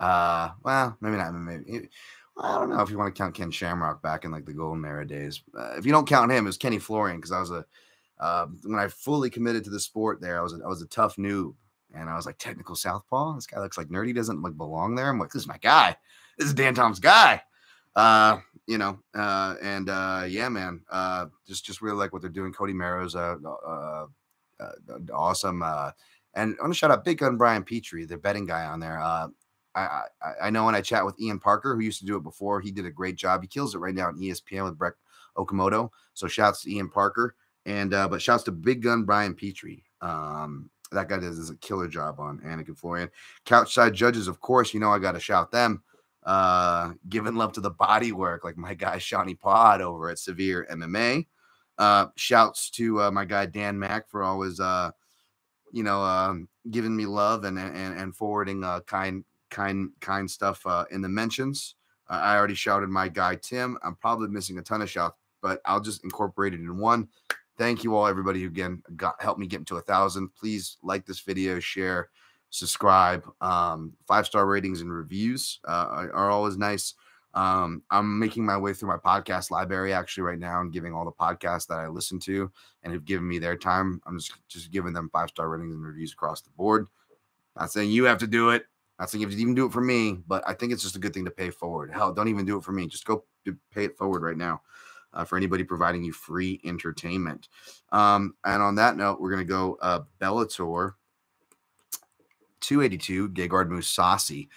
Uh, well, maybe not MMA. I don't know if you want to count Ken Shamrock back in like the golden era days. Uh, if you don't count him, it was Kenny Florian because I was a uh, when I fully committed to the sport. There, I was a, I was a tough noob, and I was like technical southpaw. This guy looks like nerdy, doesn't like belong there. I'm like, this is my guy. This is Dan Tom's guy. Uh, you know, uh, and uh, yeah, man, uh, just just really like what they're doing. Cody Merrow's uh, uh, uh awesome. Uh, and I want to shout out Big Gun Brian Petrie, the betting guy on there. Uh, I, I, I know when I chat with Ian Parker, who used to do it before, he did a great job. He kills it right now on ESPN with Brett Okamoto. So shouts to Ian Parker. And uh, but shouts to Big Gun Brian Petrie. Um, that guy does, does a killer job on Anik Florian. Couchside judges, of course, you know I gotta shout them. Uh, giving love to the body work, like my guy Shawnee Pod over at Severe MMA. Uh, shouts to uh, my guy Dan Mack for always uh, you know, um, giving me love and and and forwarding uh, kind kind kind stuff uh, in the mentions. Uh, I already shouted my guy Tim. I'm probably missing a ton of shouts, but I'll just incorporate it in one. Thank you all, everybody who again got helped me get into a thousand. Please like this video, share, subscribe. Um, five star ratings and reviews uh, are, are, always nice. Um, I'm making my way through my podcast library actually right now and giving all the podcasts that I listen to and have given me their time. I'm just just giving them five star ratings and reviews across the board. Not saying you have to do it. Not saying you have to even do it for me, but I think it's just a good thing to pay forward. Hell, don't even do it for me. Just go pay it forward right now uh, for anybody providing you free entertainment. Um, and on that note, we're going to go uh, Bellator. 282, Gegard Mousasi.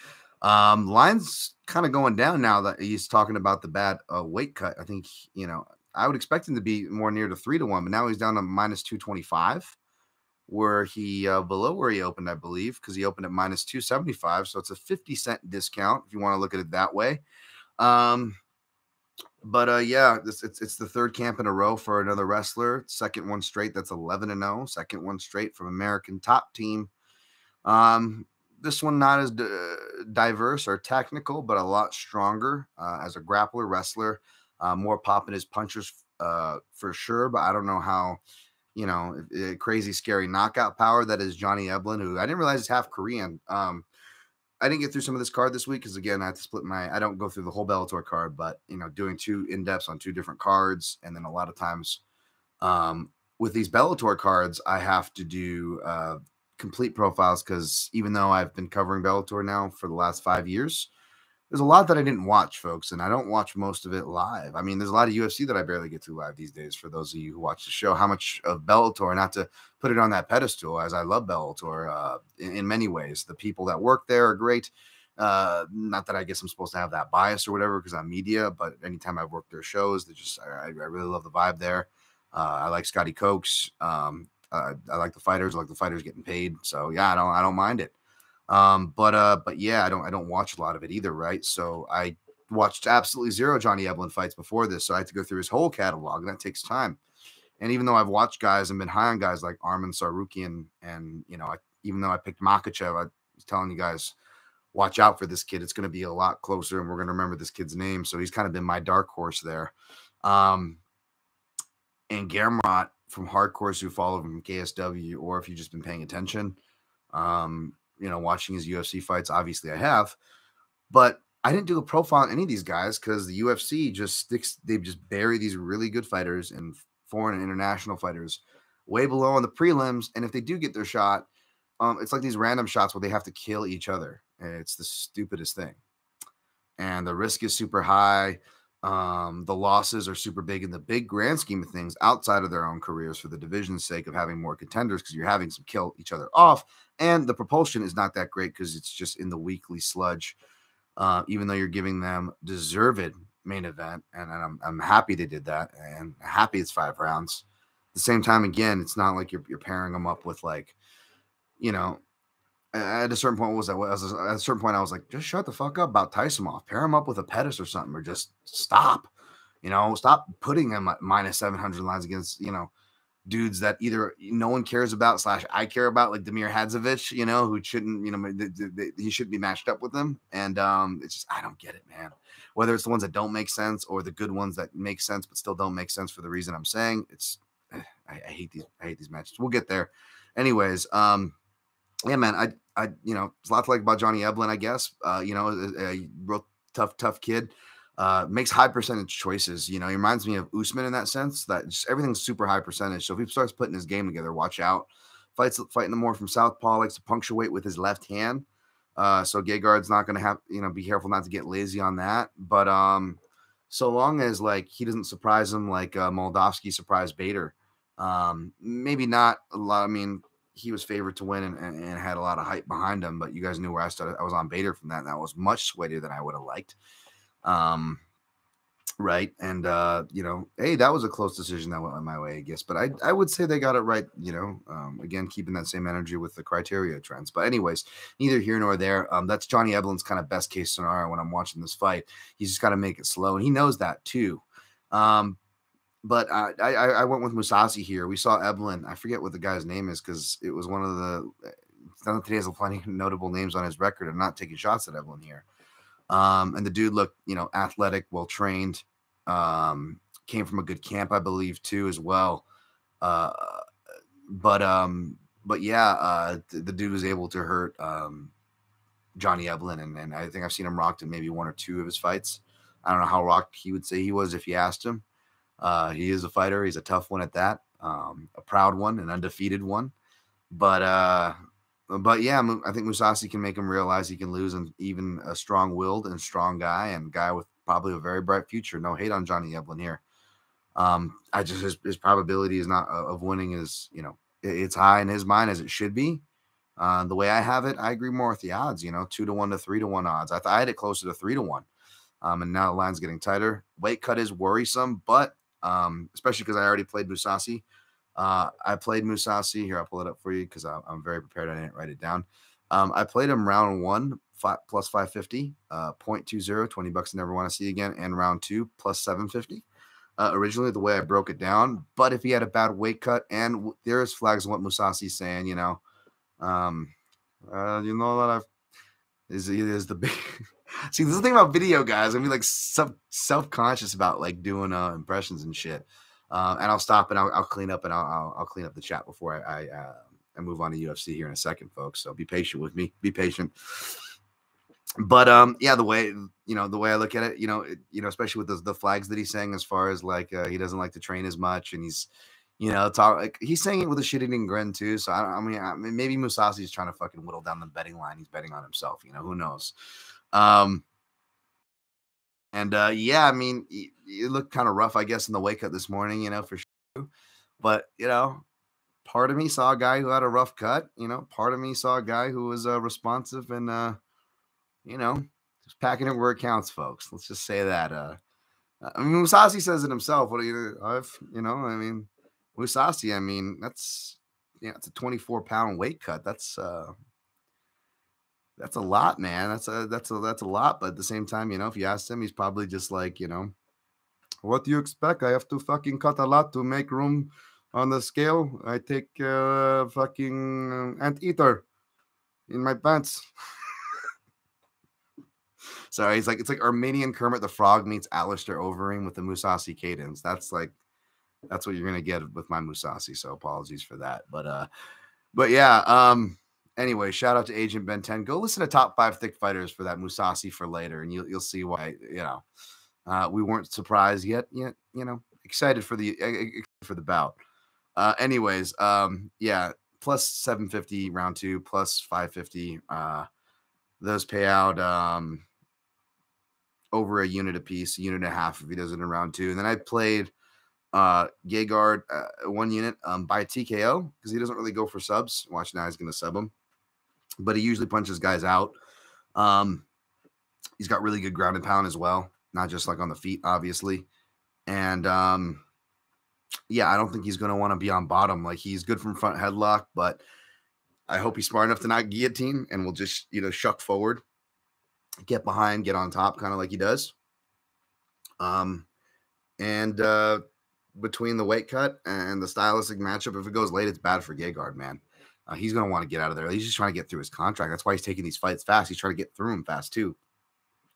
Um, line's kind of going down now that he's talking about the bad uh, weight cut. I think, you know, I would expect him to be more near to three to one, but now he's down to minus 225, where he uh, below where he opened, I believe, because he opened at minus 275. So it's a 50 cent discount if you want to look at it that way. Um, but uh, yeah, this it's it's the third camp in a row for another wrestler. Second one straight. That's 11 and 0. Second one straight from American top team. Um, this one not as d- diverse or technical, but a lot stronger uh, as a grappler wrestler. Uh, more pop in his punches uh, for sure, but I don't know how. You know, crazy, scary knockout power that is Johnny Eblen, who I didn't realize is half Korean. Um, I didn't get through some of this card this week because again, I have to split my. I don't go through the whole Bellator card, but you know, doing two in depths on two different cards, and then a lot of times, um, with these Bellator cards, I have to do uh, complete profiles because even though I've been covering Bellator now for the last five years, there's a lot that I didn't watch, folks, and I don't watch most of it live. I mean, there's a lot of UFC that I barely get to live these days. For those of you who watch the show, how much of Bellator, not to put it on that pedestal, as I love Bellator uh, in, in, many ways. The people that work there are great. Uh, not that I guess I'm supposed to have that bias or whatever because I'm media, but anytime I've worked their shows, they just I, I really love the vibe there. Uh, I like Scotty Cokes. Um, I like the fighters. I like the fighters getting paid. So yeah, I don't I don't mind it. Um, but uh, but yeah, I don't I don't watch a lot of it either, right? So I watched absolutely zero Johnny Eblen fights before this, so I had to go through his whole catalog, and that takes time. And even though I've watched guys and been high on guys like Arman Tsarukyan, and you know, I, even though I picked Makhachev, I was telling you guys, watch out for this kid. It's going to be a lot closer, and we're going to remember this kid's name. So he's kind of been my dark horse there. Um, and Gamrot from hardcores who follow him from KSW, or if you've just been paying attention, um, you know, watching his UFC fights. Obviously, I have, but I didn't do a profile on any of these guys because the UFC just sticks. They just bury these really good fighters and foreign and international fighters way below on the prelims. And if they do get their shot, um, it's like these random shots where they have to kill each other. And it's the stupidest thing. And the risk is super high. Um, the losses are super big in the big grand scheme of things outside of their own careers for the division's sake of having more contenders because you're having some kill each other off. And the propulsion is not that great because it's just in the weekly sludge, uh, even though you're giving them deserved main event. And, I'm, I'm happy they did that and happy it's five rounds. At the same time, again, it's not like you're, you're pairing them up with like, you know, at a certain point, was that at a certain point, I was like, just shut the fuck up about Tyson off. Pair him up with a Pettis or something, or just stop. You know, stop putting him at minus 700 lines against, you know, dudes that either no one cares about slash I care about, like Damir Hadzovic, you know, who shouldn't, you know, he shouldn't be matched up with them. And um, it's just, I don't get it, man. Whether it's the ones that don't make sense or the good ones that make sense but still don't make sense for the reason I'm saying, it's, I, I hate these, I hate these matches. We'll get there. Anyways, um, yeah, man, I, I, you know, it's a lot to like about Johnny Eblen, I guess. Uh, you know, a, a real tough, tough kid. Uh, makes high percentage choices. You know, he reminds me of Usman in that sense. That just everything's super high percentage. So if he starts putting his game together, watch out. Fights fighting the more from southpaw, likes to punctuate with his left hand. Uh, so Gegard's not going to have, you know, be careful not to get lazy on that. But um, so long as like he doesn't surprise him like uh, Moldavsky surprised Bader, um, maybe not a lot. I mean, he was favored to win and, and, and, had a lot of hype behind him. But you guys knew where I started. I was on Bader from that, and that was much sweatier than I would have liked. Um, right. And uh, you know, hey, that was a close decision that went my way, I guess. But I I would say they got it right. You know, um, again, keeping that same energy with the criteria trends. But anyways, neither here nor there. Um, that's Johnny Eblen's kind of best case scenario when I'm watching this fight. He's just got to make it slow, and he knows that too. Um, but I, I, I went with Mousasi here. We saw Eblen. I forget what the guy's name is because it was one of the. Today has a plenty of notable names on his record. I'm not taking shots at Eblen here. Um, and the dude looked, you know, athletic, well trained. Um, came from a good camp, I believe, too, as well. Uh, but um, but yeah, uh, the, the dude was able to hurt um, Johnny Eblen, and, and I think I've seen him rocked in maybe one or two of his fights. I don't know how rocked he would say he was if you asked him. Uh, he is a fighter. He's a tough one at that. Um, a proud one, an undefeated one. But uh, but yeah, I think Mousasi can make him realize he can lose, and even a strong-willed and strong guy, and guy with probably a very bright future. No hate on Johnny Eblen here. Um, I just his, his probability is not uh, of winning is you know it's high in his mind as it should be. Uh, the way I have it, I agree more with the odds. You know, two to one to three to one odds. I I had it closer to three to one, um, and now the line's getting tighter. Weight cut is worrisome, but um, especially because I already played Mousasi. Uh, I played Mousasi. here. I'll pull it up for you because I'm very prepared. I didn't write it down. Um, I played him round one five, plus 550, uh, 0.20, 20 bucks I never want to see again, and round two plus 750 uh, originally the way I broke it down. But if he had a bad weight cut, and there's flags on what Mousasi's saying, you know, um, uh, you know that I've is is the big. See, this is the thing about video guys. I'm mean, like self self conscious about like doing uh, impressions and shit. Uh, and I'll stop and I'll, I'll clean up and I'll, I'll, I'll clean up the chat before I I, uh, I move on to UFC here in a second, folks. So be patient with me. Be patient but um yeah the way you know the way i look at it you know it, you know especially with the, the flags that he's saying as far as like uh, he doesn't like to train as much and he's you know talk like he's saying it with a shit-eating grin too so i, I mean I, maybe Mousasi is trying to fucking whittle down the betting line he's betting on himself you know who knows um and uh yeah i mean it looked kind of rough i guess in the wake up this morning you know for sure but you know part of me saw a guy who had a rough cut you know part of me saw a guy who was uh, responsive and uh you know, just packing it where it counts, folks. Let's just say that. Uh, I mean, Mousasi says it himself. What do you, I've, you know, I mean, Mousasi, I mean, that's, yeah, it's a 24 pound weight cut. That's, uh, that's a lot, man. That's a, that's a, that's a lot. But at the same time, you know, if you ask him, he's probably just like, you know, what do you expect? I have to fucking cut a lot to make room on the scale. I take uh, fucking anteater in my pants. Sorry, he's like it's like Armenian Kermit the Frog meets Alistair Overeem with the Mousasi cadence. That's like that's what you're gonna get with my Mousasi. So apologies for that. But uh but yeah, um anyway, shout out to Agent Ben 10. Go listen to top five thick fighters for that Mousasi for later, and you'll you'll see why you know uh we weren't surprised yet, yet, you know, excited for the for the bout. Uh anyways, um yeah, plus 750 round two, plus 550. Uh those pay out um over a unit a piece, a unit and a half if he does it in round two. And then I played uh Gegard uh, one unit um by TKO because he doesn't really go for subs. Watch now he's gonna sub him, but he usually punches guys out. Um he's got really good ground and pound as well, not just like on the feet, obviously. And um yeah, I don't think he's gonna want to be on bottom. Like he's good from front headlock, but I hope he's smart enough to not guillotine and will just you know shuck forward get behind, get on top, kind of like he does. Um, and uh, between the weight cut and the stylistic matchup, if it goes late, it's bad for Gegard, man. Uh, he's going to want to get out of there. He's just trying to get through his contract. That's why he's taking these fights fast. He's trying to get through them fast, too.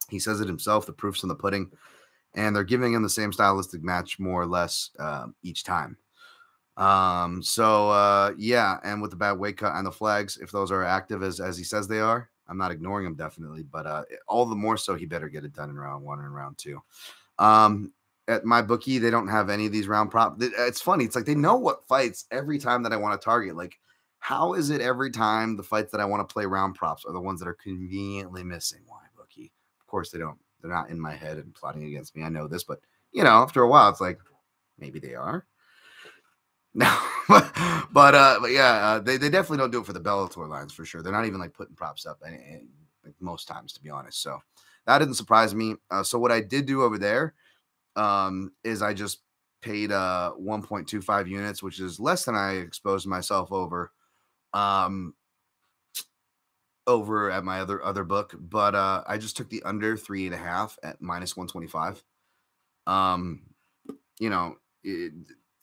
He says it himself the proof's in the pudding. And they're giving him the same stylistic match more or less uh, each time. Um, so uh, yeah, and with the bad weight cut and the flags, if those are active as as he says they are, I'm not ignoring him definitely, but uh, all the more so he better get it done in round one and round two. Um, at my bookie, they don't have any of these round prop. It's funny. It's like they know what fights every time that I want to target. Like, how is it every time the fights that I want to play round props are the ones that are conveniently missing? Why bookie? Of course they don't. They're not in my head and plotting against me. I know this, but you know, after a while, it's like maybe they are. No, but uh, but yeah, uh, they, they definitely don't do it for the Bellator lines for sure. They're not even like putting props up any, like most times, to be honest. So that didn't surprise me. Uh, so what I did do over there um, is I just paid uh 1.25 units, which is less than I exposed myself over um over at my other other book, but uh I just took the under three and a half at minus 125. Um, you know, it,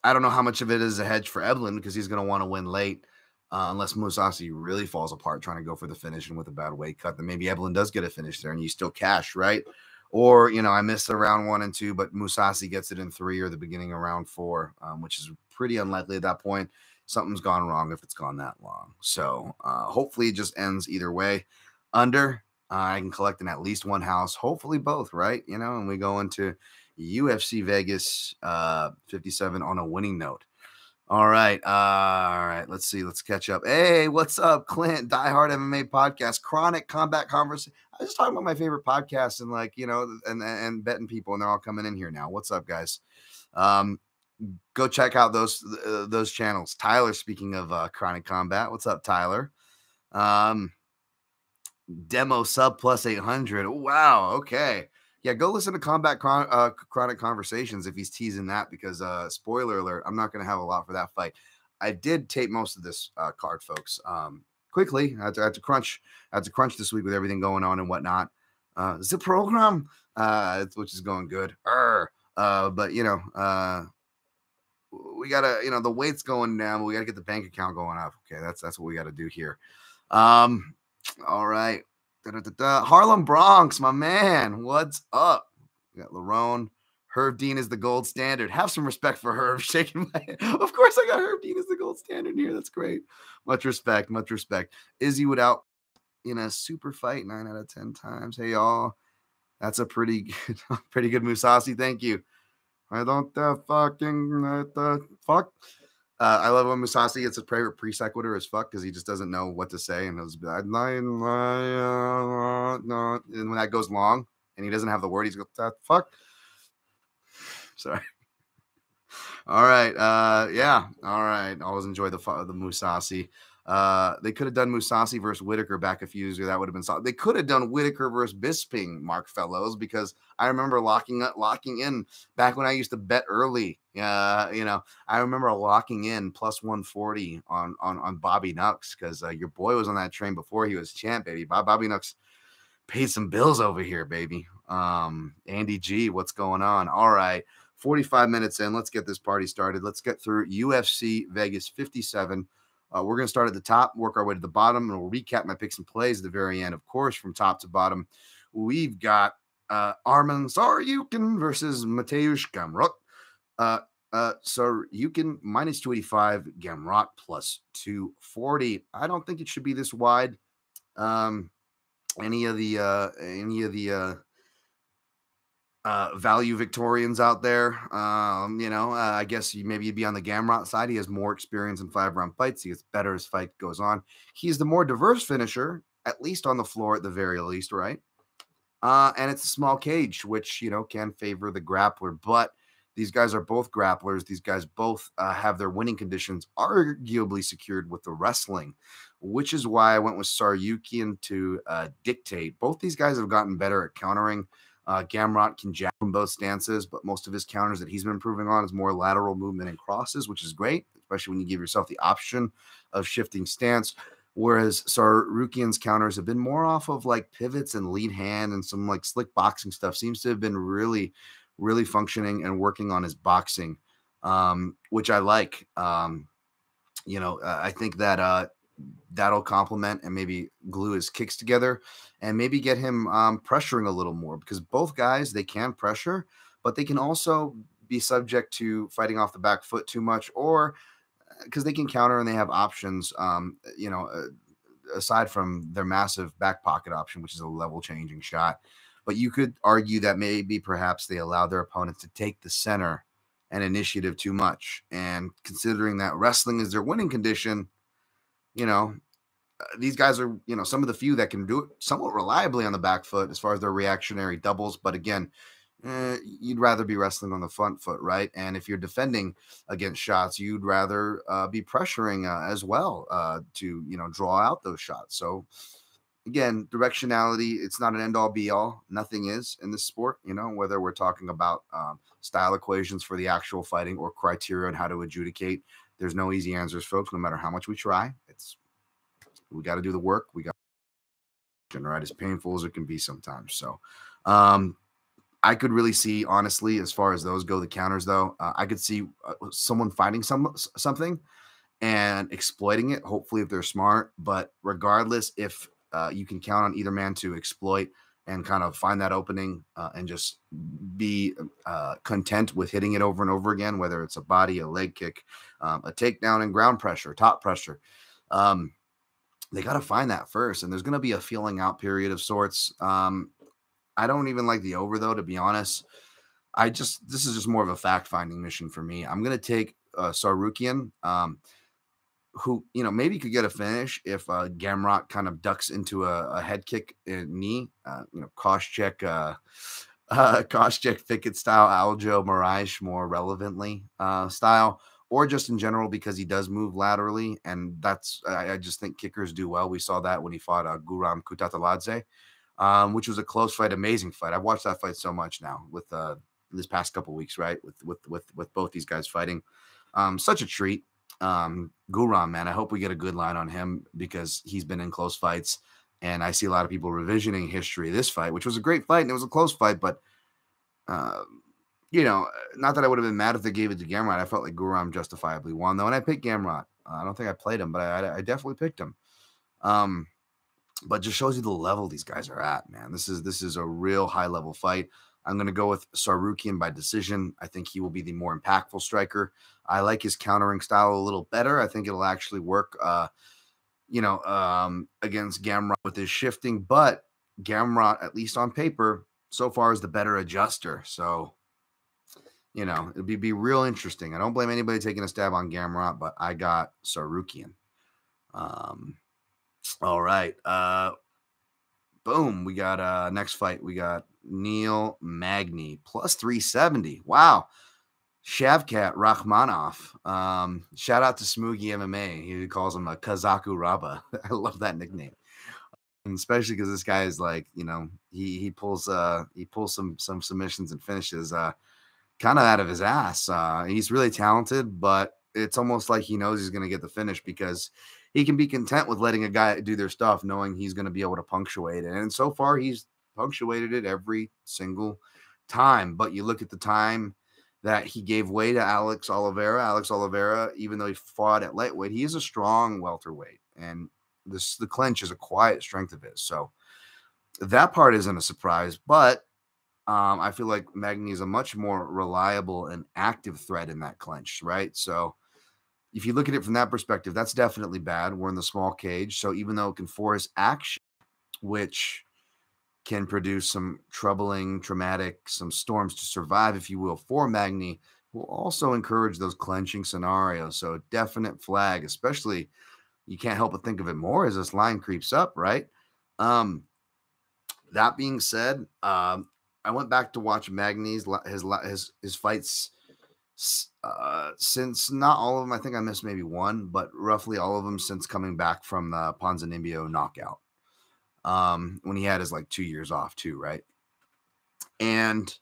I don't know how much of it is a hedge for Eblen because he's going to want to win late. Uh, unless Mousasi really falls apart trying to go for the finish and with a bad weight cut, then maybe Eblen does get a finish there and you still cash, right? Or, you know, I missed the round one and two, but Mousasi gets it in three or the beginning of round four, um, which is pretty unlikely at that point. Something's gone wrong if it's gone that long. So uh, hopefully it just ends either way. Under, uh, I can collect in at least one house, hopefully both, right? You know, and we go into UFC Vegas uh, 57 on a winning note. All right. Uh, all right. Let's see. Let's catch up. Hey, what's up, Clint? Die Hard MMA podcast, Chronic Combat Conversation. I was just talking about my favorite podcasts and like, you know, and, and betting people, and they're all coming in here now. What's up, guys? Um, go check out those uh, those channels. Tyler, speaking of uh, Chronic Combat, what's up, Tyler? Um, demo sub plus 800. Wow. Okay. Yeah, go listen to Combat Chron- uh, Chronic Conversations if he's teasing that because, uh, spoiler alert, I'm not going to have a lot for that fight. I did tape most of this uh, card, folks. Um, quickly, I had, to, I had to crunch, I had to crunch this week with everything going on and whatnot. Uh, the program, uh, which is going good. Uh, but you know, uh, we gotta, you know, the weight's going down. we gotta get the bank account going up. Okay, that's that's what we gotta do here. Um, all right. Da-da-da-da. Harlem Bronx, my man. What's up? We got Larone. Herb Dean is the gold standard. Have some respect for Herb. Shaking my head. Of course, I got Herb Dean as the gold standard here. That's great. Much respect. Much respect. Izzy would out in a super fight nine out of ten times. Hey y'all, that's a pretty good, pretty good Mousasi. Thank you. I don't uh, fucking uh, the fuck. Uh, I love when Mousasi gets his favorite pre sequitur as fuck because he just doesn't know what to say, and he'll just be like, and when that goes long and he doesn't have the word, he's going, that fuck. Sorry. All right. Uh, yeah. All right. Always enjoy the the Mousasi. Uh, they could have done Mousasi versus Whittaker back a few years ago. That would have been solid. They could have done Whittaker versus Bisping, Mark Fellows, because I remember locking up, locking in back when I used to bet early. Uh, you know, I remember locking in plus 140 on on on Bobby Nux because uh, your boy was on that train before he was champ, baby. Bobby Nux paid some bills over here, baby. Um, Andy G, what's going on? All right. 45 minutes in. Let's get this party started. Let's get through UFC Vegas 57. Uh, we're going to start at the top, work our way to the bottom, and we'll recap my picks and plays at the very end. Of course, from top to bottom, we've got uh, Arman Tsarukyan versus Mateusz Gamrot. Uh, uh, can minus 285, Gamrot plus 240. I don't think it should be this wide. Um, any of the uh, any of the uh, value Victorians out there. Um, you know, uh, I guess you, maybe you'd be on the Gamrot side. He has more experience in five round fights. He gets better as fight goes on. He's the more diverse finisher, at least on the floor, at the very least, right? Uh, and it's a small cage, which you know can favor the grappler. But these guys are both grapplers. These guys both uh, have their winning conditions arguably secured with the wrestling, which is why I went with Tsarukyan to uh, dictate. Both these guys have gotten better at countering. Uh, Gamrot can jab from both stances, but most of his counters that he's been improving on is more lateral movement and crosses, which is great, especially when you give yourself the option of shifting stance. Whereas Tsarukyan's counters have been more off of like pivots and lead hand and some like slick boxing stuff. Seems to have been really, really functioning and working on his boxing, um, which I like. Um, you know, I think that uh, that'll complement and maybe glue his kicks together and maybe get him um, pressuring a little more because both guys they can pressure but they can also be subject to fighting off the back foot too much or because uh, they can counter and they have options um, you know uh, aside from their massive back pocket option which is a level changing shot. But you could argue that maybe perhaps they allow their opponents to take the center and initiative too much and considering that wrestling is their winning condition you know, these guys are, you know, some of the few that can do it somewhat reliably on the back foot as far as their reactionary doubles. But again, eh, you'd rather be wrestling on the front foot, right? And if you're defending against shots, you'd rather uh, be pressuring uh, as well uh, to, you know, draw out those shots. So, again, directionality, it's not an end all be all. Nothing is in this sport, you know, whether we're talking about um, style equations for the actual fighting or criteria on how to adjudicate. There's no easy answers, folks, no matter how much we try. It's we got to do the work. We got to right as painful as it can be sometimes. So um I could really see, honestly, as far as those go, the counters though, uh, I could see uh, someone finding some something and exploiting it. Hopefully, if they're smart. But regardless, if uh, you can count on either man to exploit and kind of find that opening uh, and just be uh, content with hitting it over and over again, whether it's a body, a leg kick, um, a takedown, and ground pressure, top pressure. Um, they got to find that first, and there's going to be a feeling out period of sorts. Um, I don't even like the over though, to be honest. I just this is just more of a fact finding mission for me. I'm going to take uh, Tsarukyan. Um, who you know maybe could get a finish if uh, Gamrot kind of ducks into a, a head kick knee, uh, you know, Koscheck, uh, uh, Koscheck Pickett style, Aljo Moraes more relevantly uh, style, or just in general because he does move laterally, and that's I, I just think kickers do well. We saw that when he fought uh, Guram Kutateladze, um, which was a close fight, amazing fight. I've watched that fight so much now with uh, this past couple weeks, right? With with with with both these guys fighting, um, such a treat. Um, Guram, man, I hope we get a good line on him because he's been in close fights, and I see a lot of people revisioning history of this fight, which was a great fight and it was a close fight, but. Uh, you know, not that I would have been mad if they gave it to Gamrot. I felt like Guram justifiably won though, and I picked Gamrot. Uh, I don't think I played him, but I, I definitely picked him. Um, but just shows you the level these guys are at, man. This is this is a real high level fight. I'm going to go with Tsarukyan by decision. I think he will be the more impactful striker. I like his countering style a little better. I think it'll actually work, uh, you know, um, against Gamrot with his shifting. But Gamrot, at least on paper, so far is the better adjuster. So you know, it'd be, be real interesting. I don't blame anybody taking a stab on Gamrot, but I got Tsarukyan. Um, all right. Uh, boom. We got uh next fight. We got Neil Magny plus 370. Wow. Shavkat Rakhmonov. Um, shout out to Smoogie MMA. He calls him a Kazaku Raba. I love that nickname. And especially because this guy is like, you know, he he pulls uh he pulls some some submissions and finishes. Uh kind of out of his ass. Uh, he's really talented, but it's almost like he knows he's going to get the finish because he can be content with letting a guy do their stuff, knowing he's going to be able to punctuate it. And so far, he's punctuated it every single time. But you look at the time that he gave way to Alex Oliveira. Alex Oliveira, even though he fought at lightweight, he is a strong welterweight, and this the clinch is a quiet strength of his. So that part isn't a surprise, but um, I feel like Magny is a much more reliable and active threat in that clinch, right? So if you look at it from that perspective, that's definitely bad. We're in the small cage. So even though it can force action, which can produce some troubling, traumatic, some storms to survive, if you will, for Magny, will also encourage those clenching scenarios. So definite flag, especially you can't help but think of it more as this line creeps up, right? Um, that being said, um, I went back to watch Magny's his his his fights uh, since not all of them. I think I missed maybe one, but roughly all of them since coming back from the Ponzinibbio knockout. Um, when he had his like two years off too, right? And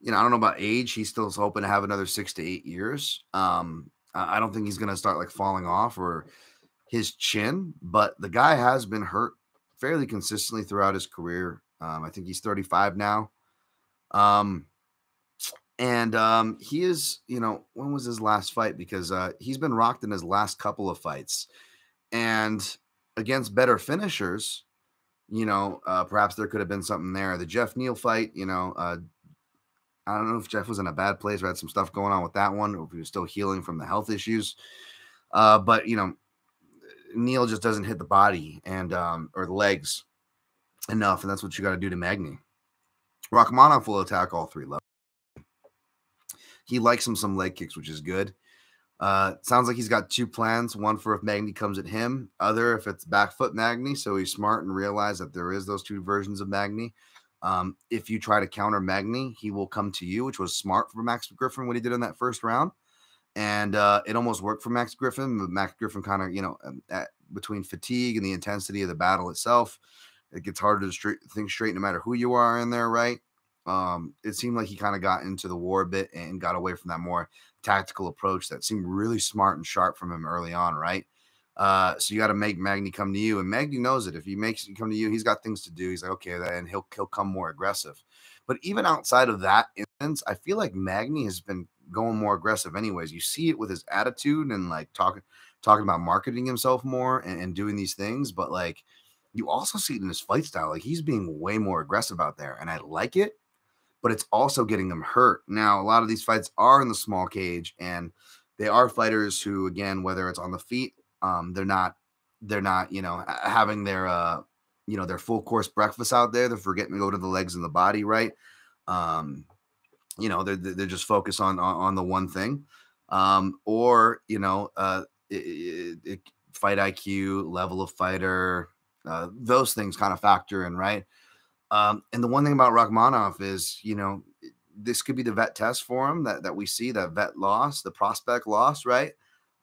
you know, I don't know about age. He's still hoping to have another six to eight years. Um, I don't think he's gonna start like falling off or his chin, but the guy has been hurt fairly consistently throughout his career. Um, I think he's 35 now. Um, and um, he is, you know, when was his last fight? Because uh, he's been rocked in his last couple of fights, and against better finishers, you know, uh, perhaps there could have been something there. The Jeff Neal fight, you know, uh, I don't know if Jeff was in a bad place or had some stuff going on with that one, or if he was still healing from the health issues. Uh, but you know, Neal just doesn't hit the body and um, or the legs enough, and that's what you got to do to Magny. Rakhmonov will attack all three levels. He likes him some leg kicks, which is good. Uh, sounds like he's got two plans. One for if Magny comes at him, other if it's back foot Magny. So he's smart and realize that there is those two versions of Magny. Um, if you try to counter Magny, he will come to you, which was smart for Max Griffin what he did in that first round. And uh, it almost worked for Max Griffin. But Max Griffin kind of, you know, um, at, between fatigue and the intensity of the battle itself, it gets harder to think straight no matter who you are in there, right? Um, it seemed like he kind of got into the war a bit and got away from that more tactical approach that seemed really smart and sharp from him early on, right? Uh, so you got to make Magny come to you, and Magny knows it. If he makes him come to you, he's got things to do. He's like, okay, and he'll he'll come more aggressive. But even outside of that instance, I feel like Magny has been going more aggressive, anyways. You see it with his attitude and like talking talking about marketing himself more and, and doing these things, but like you also see it in his fight style. Like he's being way more aggressive out there, and I like it, but it's also getting them hurt. Now, a lot of these fights are in the small cage, and they are fighters who, again, whether it's on the feet, um, they're not, they're not, you know, having their, uh, you know, their full course breakfast out there. They're forgetting to go to the legs and the body, right? Um, you know, they're they're just focused on on, on the one thing, um, or you know, uh, it, it, fight IQ, level of fighter, uh, those things kind of factor in, right? Um, and the one thing about Rakhmonov is, you know, this could be the vet test for him that, that we see that vet loss, the prospect loss, right?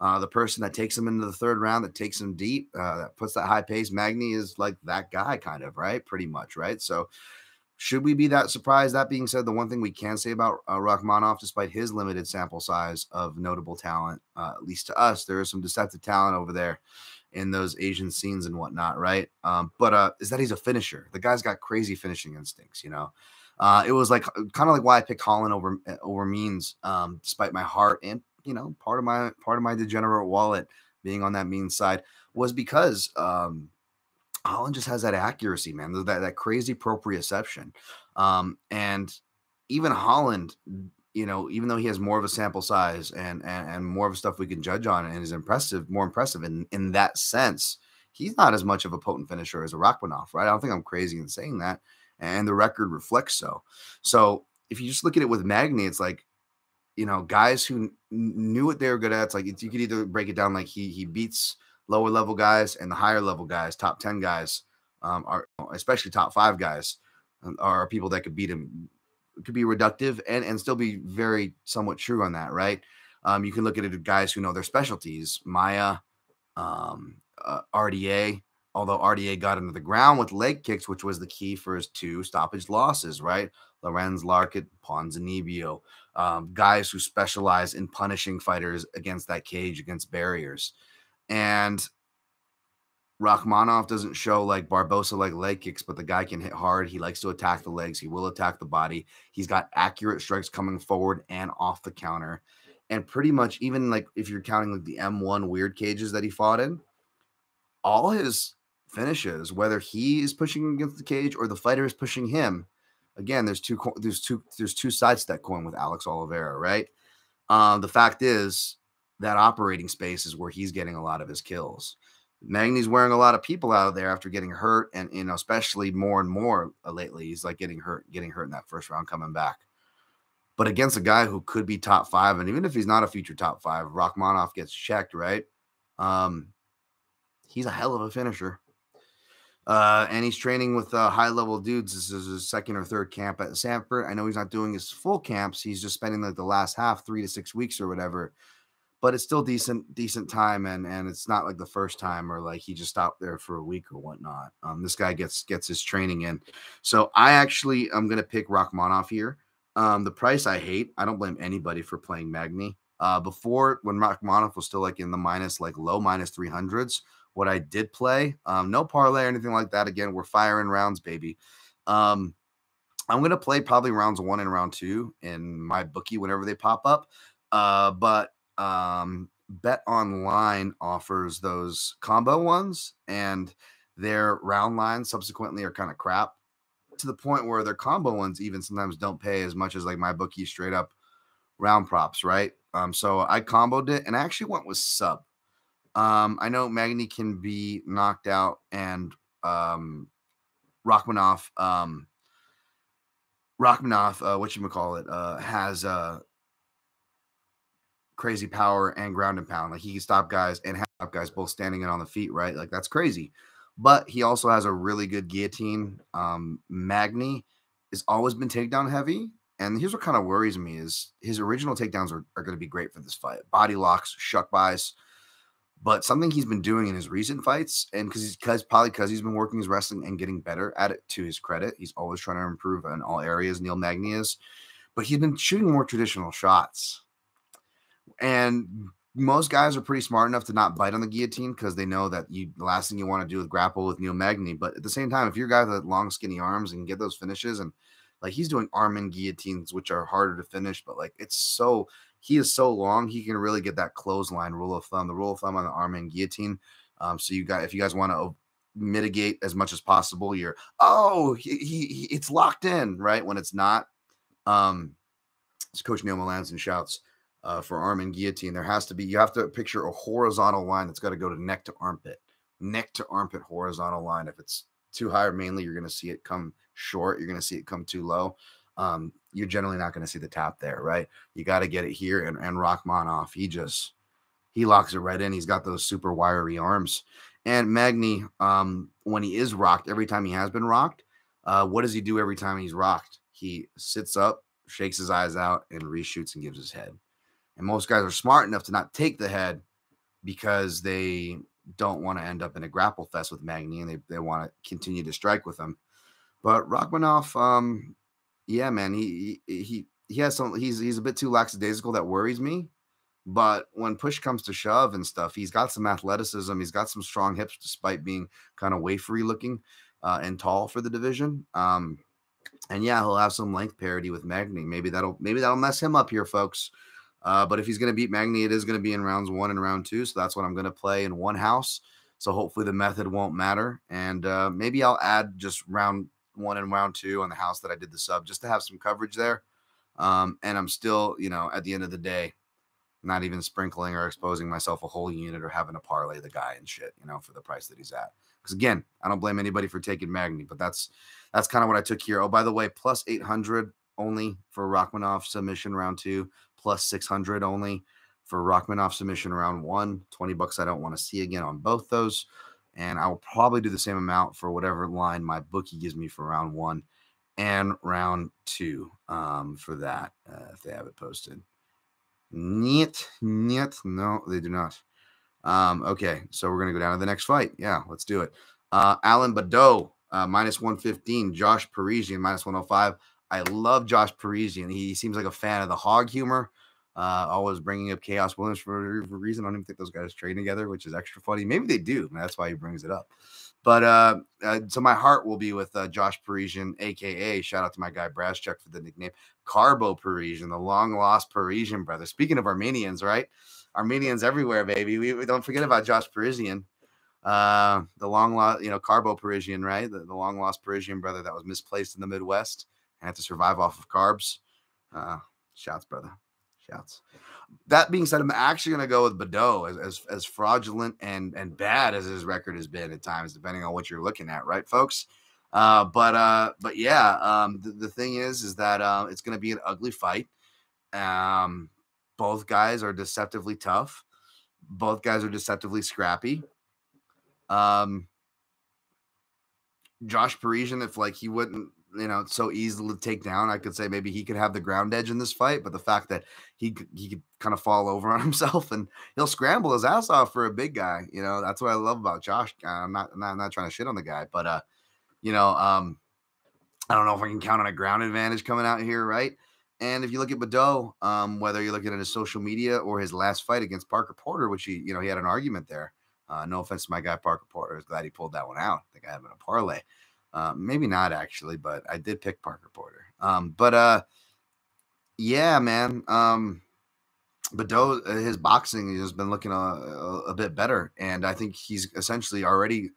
Uh, the person that takes him into the third round, that takes him deep, uh, that puts that high pace. Magny is like that guy, kind of, right? Pretty much, right? So, should we be that surprised? That being said, the one thing we can say about uh, Rakhmonov, despite his limited sample size of notable talent, uh, at least to us, there is some deceptive talent over there in those Asian scenes and whatnot, right? Um, but uh, is that he's a finisher. The guy's got crazy finishing instincts, you know. Uh, it was like kind of like why I picked Holland over over Means, um, despite my heart and you know part of my part of my degenerate wallet being on that Means side was because um, Holland just has that accuracy, man. That that crazy proprioception, um, and even Holland, you know, even though he has more of a sample size and and, and more of stuff we can judge on, and is impressive, more impressive in in that sense, he's not as much of a potent finisher as a Rakhmonov, right? I don't think I'm crazy in saying that, and the record reflects so. So if you just look at it with Magny, it's like you know, guys who knew what they were good at. It's like you could either break it down like he he beats lower level guys and the higher level guys, top 10 guys, um, are especially top five guys, are people that could beat him. Could be reductive and, and still be very somewhat true on that, right? Um, you can look at it guys who know their specialties, Maia, um, uh, RDA, although RDA got into the ground with leg kicks, which was the key for his two stoppage losses, right? Lorenz Larkin, Ponzinibbio, um, guys who specialize in punishing fighters against that cage, against barriers. And Rakhmonov doesn't show like Barbosa like leg kicks, but the guy can hit hard. He likes to attack the legs. He will attack the body. He's got accurate strikes coming forward and off the counter. And pretty much, even like if you're counting like the M1 weird cages that he fought in, all his finishes, whether he is pushing against the cage or the fighter is pushing him, again, there's two there's two there's two sides to that coin with Alex Oliveira, right? Um, the fact is that operating space is where he's getting a lot of his kills. Magny's wearing a lot of people out of there after getting hurt, and you know, especially more and more uh, lately, he's like getting hurt, getting hurt in that first round, coming back. But against a guy who could be top five, and even if he's not a future top five, Rakhmonov gets checked, right? Um, he's a hell of a finisher. Uh, and he's training with uh, high level dudes. This is his second or third camp at Sanford. I know he's not doing his full camps. He's just spending like the last half, three to six weeks or whatever, but it's still decent decent time and and it's not like the first time or like he just stopped there for a week or whatnot. Um this guy gets gets his training in. So i actually i'm gonna pick Rakhmonov here. Um the price i hate i don't blame anybody for playing Magny uh before when Rakhmonov was still like in the minus like low minus 300s what i did play um no parlay or anything like that again we're firing rounds baby. Um i'm gonna play probably rounds one and round two in my bookie whenever they pop up. Uh but um, Bet Online offers those combo ones, and their round lines subsequently are kind of crap to the point where their combo ones even sometimes don't pay as much as like my bookie straight up round props, right? Um, so I comboed it and I actually went with sub. Um, I know Magny can be knocked out and um Rakhmonov, um Rakhmonov, uh, what you call it, uh, has uh crazy power and ground and pound. Like he can stop guys and have guys both standing and on the feet, right? Like that's crazy. But he also has a really good guillotine. Um, Magny has always been takedown heavy. And here's what kind of worries me is his original takedowns are, are going to be great for this fight. Body locks, shuck buys. But something he's been doing in his recent fights, and because he's because probably because he's been working his wrestling and getting better at it to his credit, he's always trying to improve in all areas. Neil Magny is, but he's been shooting more traditional shots and most guys are pretty smart enough to not bite on the guillotine because they know that you the last thing you want to do is grapple with Neil Magny. But at the same time, if you're a guy with long, skinny arms and get those finishes, and like he's doing arm and guillotines, which are harder to finish, but like it's so he is so long, he can really get that clothesline rule of thumb, the rule of thumb on the arm and guillotine. Um, so you got if you guys want to mitigate as much as possible, you're oh he, he, he it's locked in right when it's not. Um, as Coach Neil Melanson shouts uh, for arm and guillotine, there has to be, you have to picture a horizontal line that's got to go to neck to armpit, neck to armpit horizontal line. If it's too high, mainly you're going to see it come short. You're going to see it come too low. Um, you're generally not going to see the tap there, right? You got to get it here and, and off He just, he locks it right in. He's got those super wiry arms. And Magny, um, when he is rocked, every time he has been rocked, uh, what does he do every time he's rocked? He sits up, shakes his eyes out, and reshoots and gives his head. And most guys are smart enough to not take the head because they don't want to end up in a grapple fest with Magny and they, they want to continue to strike with him. But Rakhmonov, um, yeah, man, he he he has some he's he's a bit too lackadaisical that worries me. But when push comes to shove and stuff, he's got some athleticism. He's got some strong hips, despite being kind of wafery looking uh, and tall for the division. Um, and yeah, he'll have some length parity with Magny. Maybe that'll maybe that'll mess him up here, folks. Uh, but if he's going to beat Magny, it is going to be in rounds one and round two. So that's what I'm going to play in one house. So hopefully the method won't matter. And uh, maybe I'll add just round one and round two on the house that I did the sub just to have some coverage there. Um, and I'm still, you know, at the end of the day, not even sprinkling or exposing myself a whole unit or having to parlay the guy and shit, you know, for the price that he's at. Because again, I don't blame anybody for taking Magny, but that's that's kind of what I took here. Oh, by the way, plus 800 only for Rakhmonov submission round two, plus 600 only for Rakhmonov submission round one. 20 bucks I don't want to see again on both those. And I will probably do the same amount for whatever line my bookie gives me for round one and round two um, for that, uh, if they have it posted. Niet, niet, no, they do not. Um, okay, so we're gonna go down to the next fight. Yeah, let's do it. Uh, Alan Baudot, uh, minus 115, Josh Parisian, minus 105. I love Josh Parisian. He seems like a fan of the hog humor. Uh, always bringing up Khaos Williams for, a reason. I don't even think those guys train together, which is extra funny. Maybe they do. That's why he brings it up. But uh, uh, so my heart will be with uh, Josh Parisian, aka shout out to my guy Braschuk for the nickname Carbo Parisian, the long lost Parisian brother. Speaking of Armenians, right? Armenians everywhere, baby. We, we don't forget about Josh Parisian, uh, the long lost, you know, Carbo Parisian, right? The, the long lost Parisian brother that was misplaced in the Midwest and had to survive off of carbs. Uh, shouts, brother. Shouts. That being said, I'm actually going to go with Baudot as, as, as fraudulent and and bad as his record has been at times, depending on what you're looking at, right, folks? Uh, but uh, but yeah, um, the, the thing is, is that uh, it's going to be an ugly fight. Um, both guys are deceptively tough. Both guys are deceptively scrappy. Um, Josh Parisian, if like he wouldn't you know so easy to take down. I could say maybe he could have the ground edge in this fight, but the fact that he he could kind of fall over on himself and he'll scramble his ass off for a big guy, you know that's what I love about Josh. I'm not I'm not, I'm not trying to shit on the guy, but uh, you know um, I don't know if I can count on a ground advantage coming out here, right? And if you look at Baudot, um, whether you're looking at his social media or his last fight against Parker Porter, which he you know he had an argument there. Uh, no offense to my guy Parker Porter, I was glad he pulled that one out. I think I have in a parlay. Uh, maybe not actually, but I did pick Parker Porter. Um, but uh, yeah, man. Um, but uh, his boxing has been looking a, a, a, bit better, and I think he's essentially already,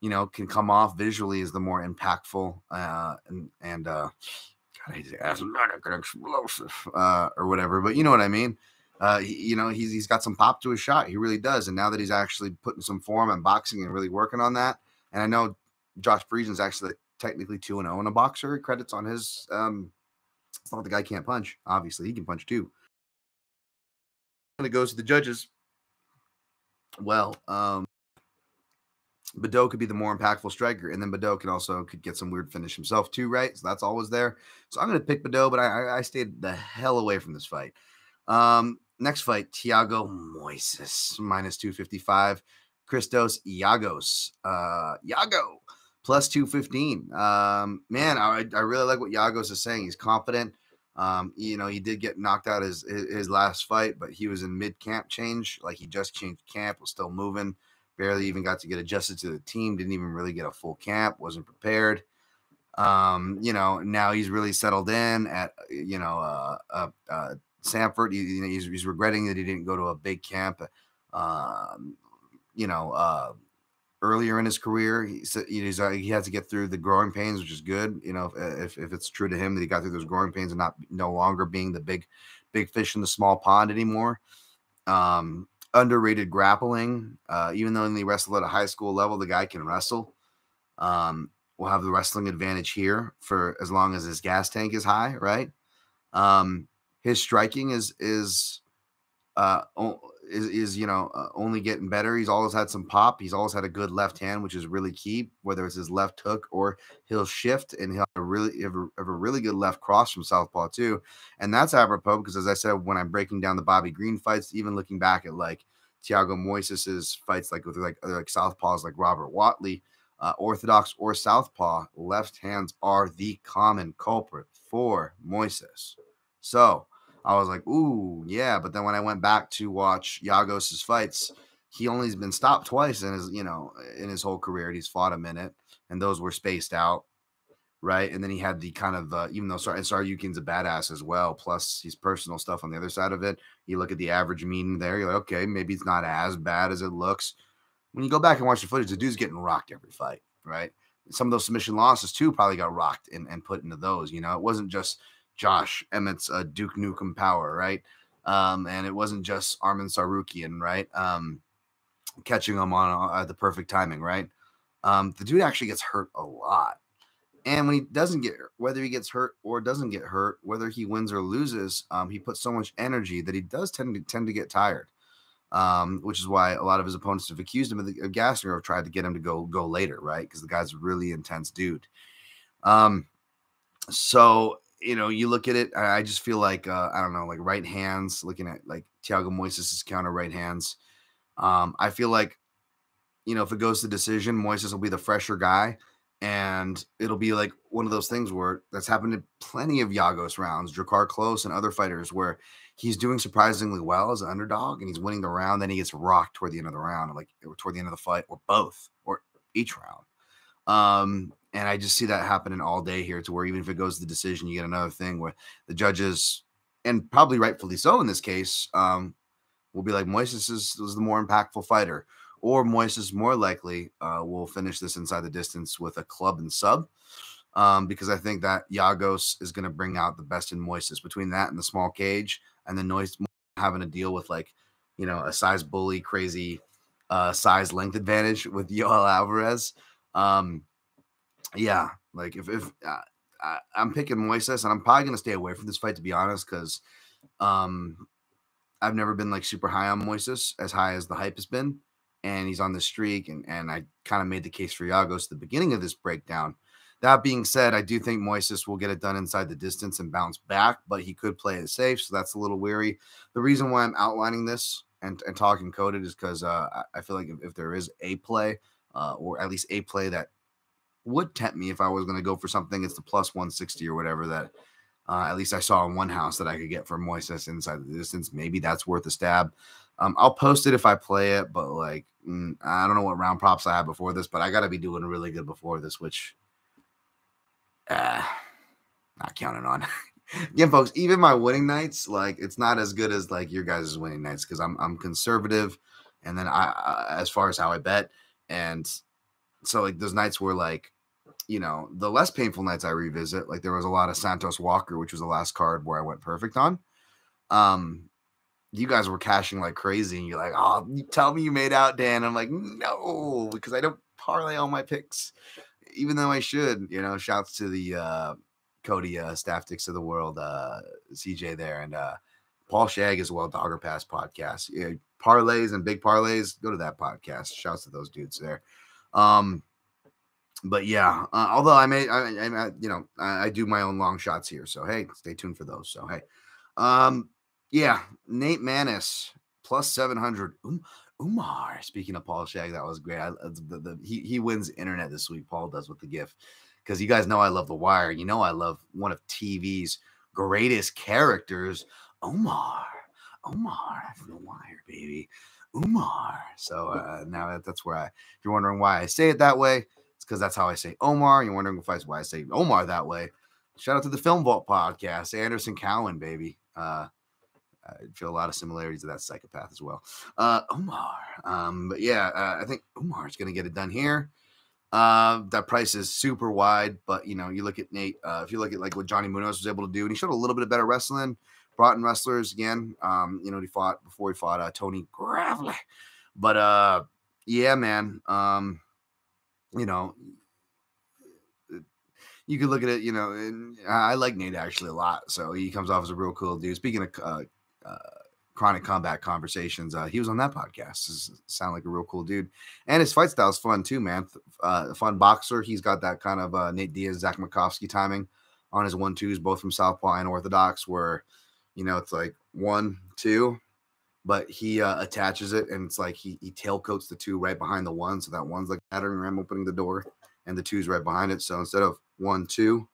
you know, can come off visually as the more impactful uh, and and uh, God, he's athletic and explosive uh, or whatever. But you know what I mean. Uh, he, you know, he's he's got some pop to his shot. He really does. And now that he's actually putting some form and boxing and really working on that, and I know Josh is actually technically 2 and 0 in a boxer. Credits on his um it's not the guy can't punch. Obviously, he can punch too. When it goes to the judges, well, um Baudot could be the more impactful striker, and then Baudot can also could get some weird finish himself too, right? So that's always there. So I'm going to pick Baudot, but I, I stayed the hell away from this fight. Um, next fight, Thiago Moises minus 255, Christos Giagos, uh, Iago plus 215. Um, man, I, I really like what Yagos is saying. He's confident. Um, you know, he did get knocked out his, his last fight, but he was in mid camp change. Like he just changed camp, was still moving, barely even got to get adjusted to the team, didn't even really get a full camp, wasn't prepared. Um, you know, now he's really settled in at, you know, uh, uh, uh Sanford. He, you know, he's, he's regretting that he didn't go to a big camp. Um, you know, uh, earlier in his career. He said uh, he had to get through the growing pains, which is good. You know, if, if it's true to him that he got through those growing pains and not no longer being the big big fish in the small pond anymore. Um, underrated grappling. Uh, even though he wrestled at a high school level, the guy can wrestle. Um, will have the wrestling advantage here for as long as his gas tank is high, right? Um, his striking is is uh is, is you know uh, only getting better. He's always had some pop. He's always had a good left hand, which is really key. Whether it's his left hook or he'll shift, and he'll have a really have a, have a really good left cross from southpaw too. And that's apropos because, as I said, when I'm breaking down the Bobby Green fights, even looking back at like Thiago Moises's fights, like with like other like southpaws like Robert Watley, uh, orthodox or southpaw, left hands are the common culprit for Moises. So I was like, ooh, yeah. But then when I went back to watch Yagos's fights, he only's been stopped twice in his, you know, in his whole career. He's fought a minute, and those were spaced out, right? And then he had the kind of, uh, even though Sar- Tsarukyan's a badass as well, plus his personal stuff on the other side of it. You look at the average mean there, you're like, okay, maybe it's not as bad as it looks. When you go back and watch the footage, the dude's getting rocked every fight, right? Some of those submission losses too probably got rocked and, and put into those. You know, it wasn't just Josh Emmett's uh, Duke Nukem power, right? Um, and it wasn't just Arman Tsarukyan, right? Um, catching him on uh, the perfect timing, right? Um, the dude actually gets hurt a lot. And when he doesn't get whether he gets hurt or doesn't get hurt, whether he wins or loses, um, he puts so much energy that he does tend to tend to get tired. Um, which is why a lot of his opponents have accused him of, the, of have tried to get him to go go later, right? Because the guy's a really intense dude. Um, so you know, you look at it, I just feel like uh, I don't know, like right hands, looking at like Thiago Moises' counter right hands. Um, I feel like, you know, if it goes to decision, Moises will be the fresher guy, and it'll be like one of those things where that's happened in plenty of Yagos rounds, Drakkar Klose and other fighters where he's doing surprisingly well as an underdog and he's winning the round, then he gets rocked toward the end of the round, like toward the end of the fight, or both, or each round. Um, and I just see that happening all day here to where even if it goes to the decision, you get another thing where the judges, and probably rightfully so in this case, um, will be like Moises is, is the more impactful fighter, or Moises more likely uh, will finish this inside the distance with a club and sub. Um, because I think that Yagos is going to bring out the best in Moises between that and the small cage, and the noise having to deal with like, you know, a size bully, crazy uh, size length advantage with Yoel Alvarez. Um, yeah, like if if uh, I, am picking Moises, and I'm probably gonna stay away from this fight to be honest, because um, I've never been like super high on Moises, as high as the hype has been, and he's on the streak, and and I kind of made the case for Yagos at the beginning of this breakdown. That being said, I do think Moises will get it done inside the distance and bounce back, but he could play it safe, so that's a little weary. The reason why I'm outlining this and, and talking coded is because uh, I feel like if, if there is a play, uh, or at least a play that would tempt me if I was going to go for something. It's the plus 160 or whatever that uh, at least I saw in one house that I could get for Moises inside the distance. Maybe that's worth a stab. Um, I'll post it if I play it, but like mm, I don't know what round props I had before this, but I got to be doing really good before this, which uh, not counting on. Again, folks, even my winning nights, like it's not as good as like your guys' winning nights because I'm I'm conservative, and then I, I as far as how I bet, and so like those nights were like you know the less painful nights i revisit like there was a lot of santos walker which was the last card where i went perfect on. Um you guys were cashing like crazy and you're like oh you tell me you made out dan. I'm like no because i don't parlay all my picks even though i should you know? Shouts to the uh cody uh staff ticks of the world uh cj there and uh paul shag as well dogger pass podcast. Yeah, parlays and big parlays go to that podcast. Shouts to those dudes there um, but yeah, uh, although I may, I, I, you know, I, I, do my own long shots here. So hey, stay tuned for those. So hey, um, yeah, Nate Maness plus seven hundred. Um, Umar. Speaking of Paul Shag, that was great. I, the, the, he he wins internet this week. Paul does with the gift because you guys know I love The Wire. You know I love one of TV's greatest characters, Omar. Omar from The Wire, baby. Umar. So uh, now that, that's where I, if you're wondering why I say it that way, it's because that's how I say Omar. You're wondering if I, why I say Omar that way. Shout out to the Film Vault podcast, Anderson Cowan, baby. Uh, I feel a lot of similarities to that psychopath as well. Uh, Omar. Um, but yeah, uh, I think Omar is going to get it done here. Uh, that price is super wide, but you know, you look at Nate. Uh, if you look at like what Johnny Munoz was able to do, and he showed a little bit of better wrestling brought in wrestlers again. Um, you know, he fought before he fought uh, Tony Gravely. But uh, yeah, man. Um, you know, you could look at it, you know, and I like Nate actually a lot. So he comes off as a real cool dude. Speaking of uh, uh, Chronic Combat Conversations. Uh, he was on that podcast. Does sound like a real cool dude, and his fight style is fun too, man. Uh, fun boxer. He's got that kind of uh, Nate Diaz, Zach Makovsky timing on his one twos, both from Southpaw and Orthodox, where you know it's like one two, but he uh, attaches it and it's like he he tailcoats the two right behind the one, so that one's like battering ram opening the door, and the two's right behind it. So instead of one two,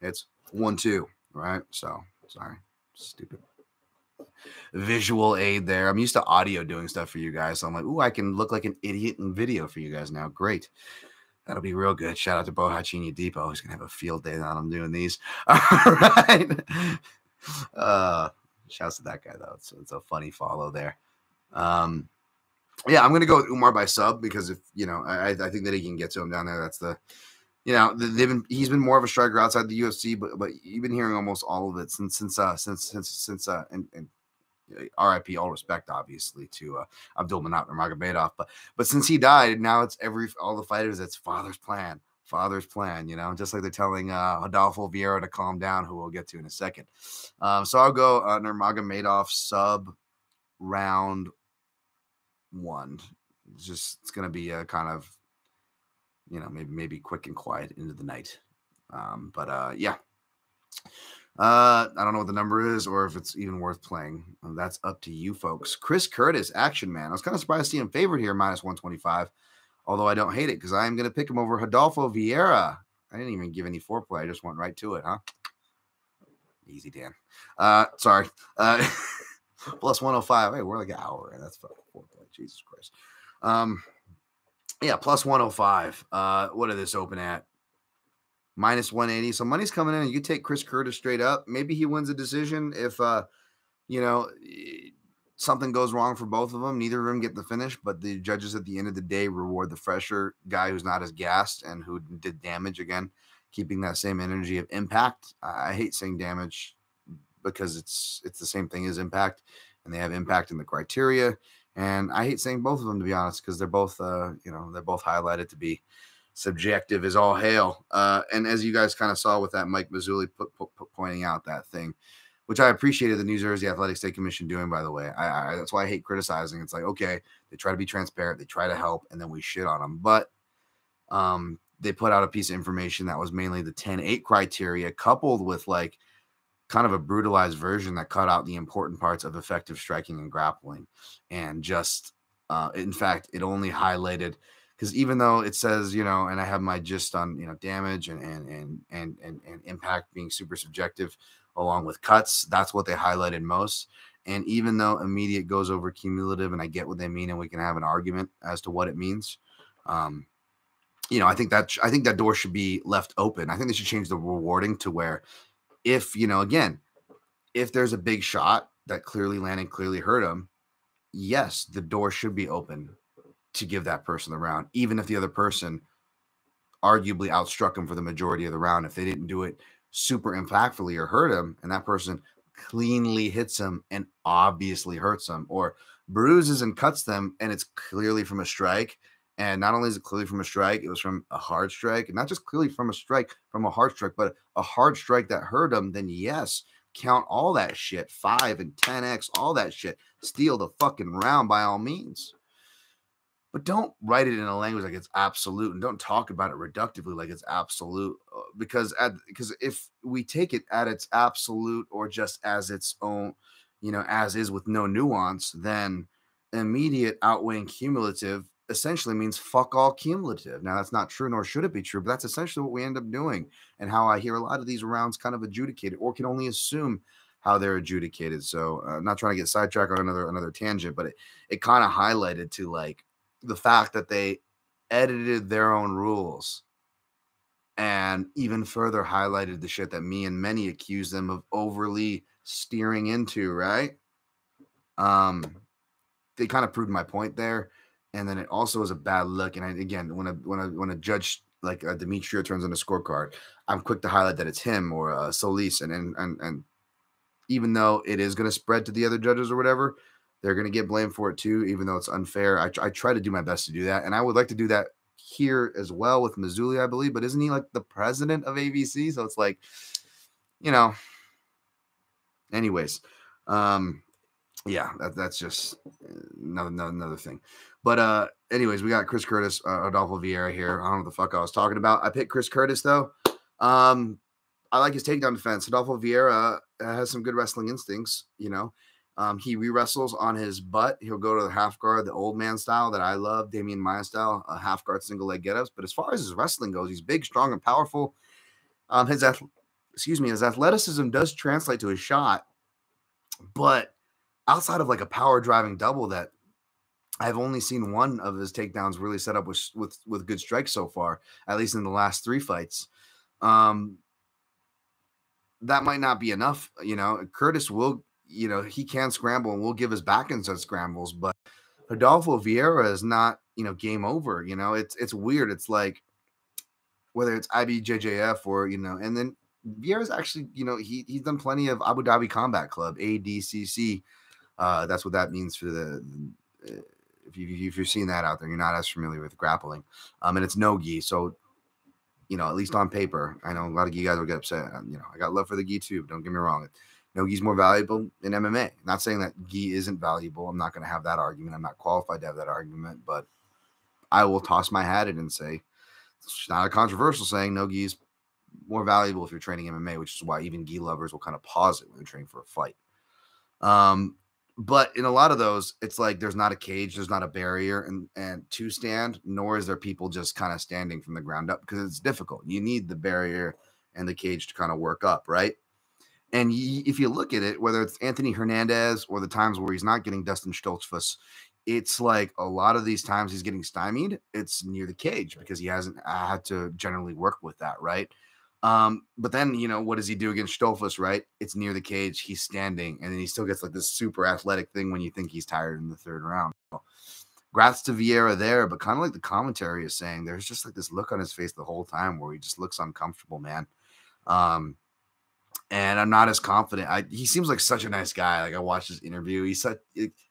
it's one two, right? So sorry, stupid visual aid there. I'm used to audio doing stuff for you guys. So I'm like, ooh, I can look like an idiot in video for you guys now. Great. That'll be real good. Shout out to Bohachini Depot. He's gonna have a field day on I'm doing these. All right. Uh shouts to that guy though. It's, it's a funny follow there. Um yeah, I'm gonna go with Umar by sub because if you know, I, I think that he can get to him down there. That's the you know, they've been he's been more of a striker outside the UFC, but but you've been hearing almost all of it since since uh since since since uh and, and RIP, all respect, obviously, to uh, Abdul Manap Nurmagomedov. But but since he died, now it's every all the fighters. It's father's plan, father's plan. You know, just like they're telling uh, Adolfo Vieira to calm down, who we'll get to in a second. Um, so I'll go uh, Nurmagomedov sub round one. It's just it's gonna be a kind of you know maybe maybe quick and quiet into the night. Um, but uh, yeah. Uh, I don't know what the number is or if it's even worth playing. That's up to you folks. Chris Curtis, action man. I was kind of surprised to see him favored here, minus 125. Although I don't hate it because I am going to pick him over Rodolfo Vieira. I didn't even give any foreplay. I just went right to it, huh? Easy, Dan. Uh, sorry. Uh, plus 105. Hey, we're like an hour. That's foreplay. Jesus Christ. Um, yeah, plus 105. Uh, what did this open at? minus 180. So money's coming in, you take Chris Curtis straight up. Maybe he wins a decision if uh, you know, something goes wrong for both of them. Neither of them get the finish, but the judges at the end of the day reward the fresher guy who's not as gassed and who did damage again, keeping that same energy of impact. I hate saying damage because it's it's the same thing as impact, and they have impact in the criteria. And I hate saying both of them to be honest, because they're both uh, you know, they're both highlighted to be subjective as all hail. Uh, and as you guys kind of saw with that Mike Mazzulli put, put, put, pointing out that thing, which I appreciated the New Jersey Athletic State Commission doing, by the way. I, I, that's why I hate criticizing. It's like, okay, they try to be transparent, they try to help, and then we shit on them. But um, they put out a piece of information that was mainly the 10 8 criteria, coupled with like kind of a brutalized version that cut out the important parts of effective striking and grappling. And just, uh, in fact, it only highlighted because even though it says you know and i have my gist on you know damage and and and and and, and impact being super subjective along with cuts. That's what they highlighted most. And even though immediate goes over cumulative and i get what they mean and we can have an argument as to what it means um you know i think that i think that door should be left open. I think they should change the rewarding to where if you know again if there's a big shot that clearly landed clearly hurt him yes the door should be open to give that person the round, even if the other person arguably outstruck him for the majority of the round. If they didn't do it super impactfully or hurt him, and that person cleanly hits him and obviously hurts him, or bruises and cuts them, and it's clearly from a strike. And not only is it clearly from a strike, it was from a hard strike, and not just clearly from a strike, from a hard strike, but a hard strike that hurt him, then yes, count all that shit, five and 10x, all that shit. Steal the fucking round by all means but don't write it in a language like it's absolute and don't talk about it reductively like it's absolute uh, because at because if we take it at its absolute or just as its own you know as is with no nuance then immediate outweighing cumulative essentially means fuck all cumulative. Now that's not true nor should it be true but that's essentially what we end up doing and how i hear a lot of these rounds kind of adjudicated or can only assume how they're adjudicated. So uh, not trying to get sidetracked on another another tangent but it, it kind of highlighted to like the fact that they edited their own rules and even further highlighted the shit that me and many accuse them of overly steering into, right? Um, they kind of proved my point there. And then it also is a bad look. And I, again, when a when a when a judge like uh, Demetrio turns on a scorecard, I'm quick to highlight that it's him or uh, Solis, and and and and even though it is going to spread to the other judges or whatever, they're going to get blamed for it too, even though it's unfair. I, I try to do my best to do that. And I would like to do that here as well with Mazzulli, I believe. But isn't he like the president of ABC? So it's like, you know, anyways. Um, yeah, that, that's just uh, another, another another thing. But uh, anyways, we got Chris Curtis, uh, Adolfo Vieira here. I don't know what the fuck I was talking about. I picked Chris Curtis though. Um, I like his takedown defense. Adolfo Vieira has some good wrestling instincts. You know, um, he re wrestles on his butt. He'll go to the half guard, the old man style that I love, Demian Maia style, a half guard single leg get ups. But as far as his wrestling goes, he's big, strong, and powerful. Um, his excuse me, his athleticism does translate to his shot, but outside of like a power driving double that I've only seen one of his takedowns really set up with with with good strikes so far, at least in the last three fights. Um, that might not be enough. You know, Curtis will, you know, he can scramble and we'll give his back in such scrambles, but Adolfo Vieira is not, you know, game over. You know, it's it's weird. It's like whether it's IBJJF or you know, and then Vieira's actually, you know, he he's done plenty of Abu Dhabi Combat Club (ADCC). Uh, that's what that means for the. the if, you, if you're seeing that out there, you're not as familiar with grappling, um, and it's no gi. So you know, at least on paper. I know a lot of you guys will get upset. You know, I got love for the gi too. Don't get me wrong. No gi's more valuable in MMA. Not saying that gi isn't valuable. I'm not going to have that argument. I'm not qualified to have that argument, but I will toss my hat in and say it's not a controversial saying. No gi is more valuable if you're training MMA, which is why even gi lovers will kind of pause it when they're training for a fight. Um, but in a lot of those it's like there's not a cage there's not a barrier and and to stand nor is there people just kind of standing from the ground up because it's difficult you need the barrier and the cage to kind of work up right and if you look at it whether it's anthony hernandez or the times where he's not getting dustin stoltzfus it's like a lot of these times he's getting stymied it's near the cage because he hasn't had to generally work with that right um, but then you know what does he do against Stoltzfus? Right, it's near the cage. He's standing, and then he still gets like this super athletic thing when you think he's tired in the third round. Grats to Vieira there, but kind of like the commentary is saying, there's just like this look on his face the whole time where he just looks uncomfortable, man. Um, and I'm not as confident. I, he seems like such a nice guy. Like I watched his interview. He's such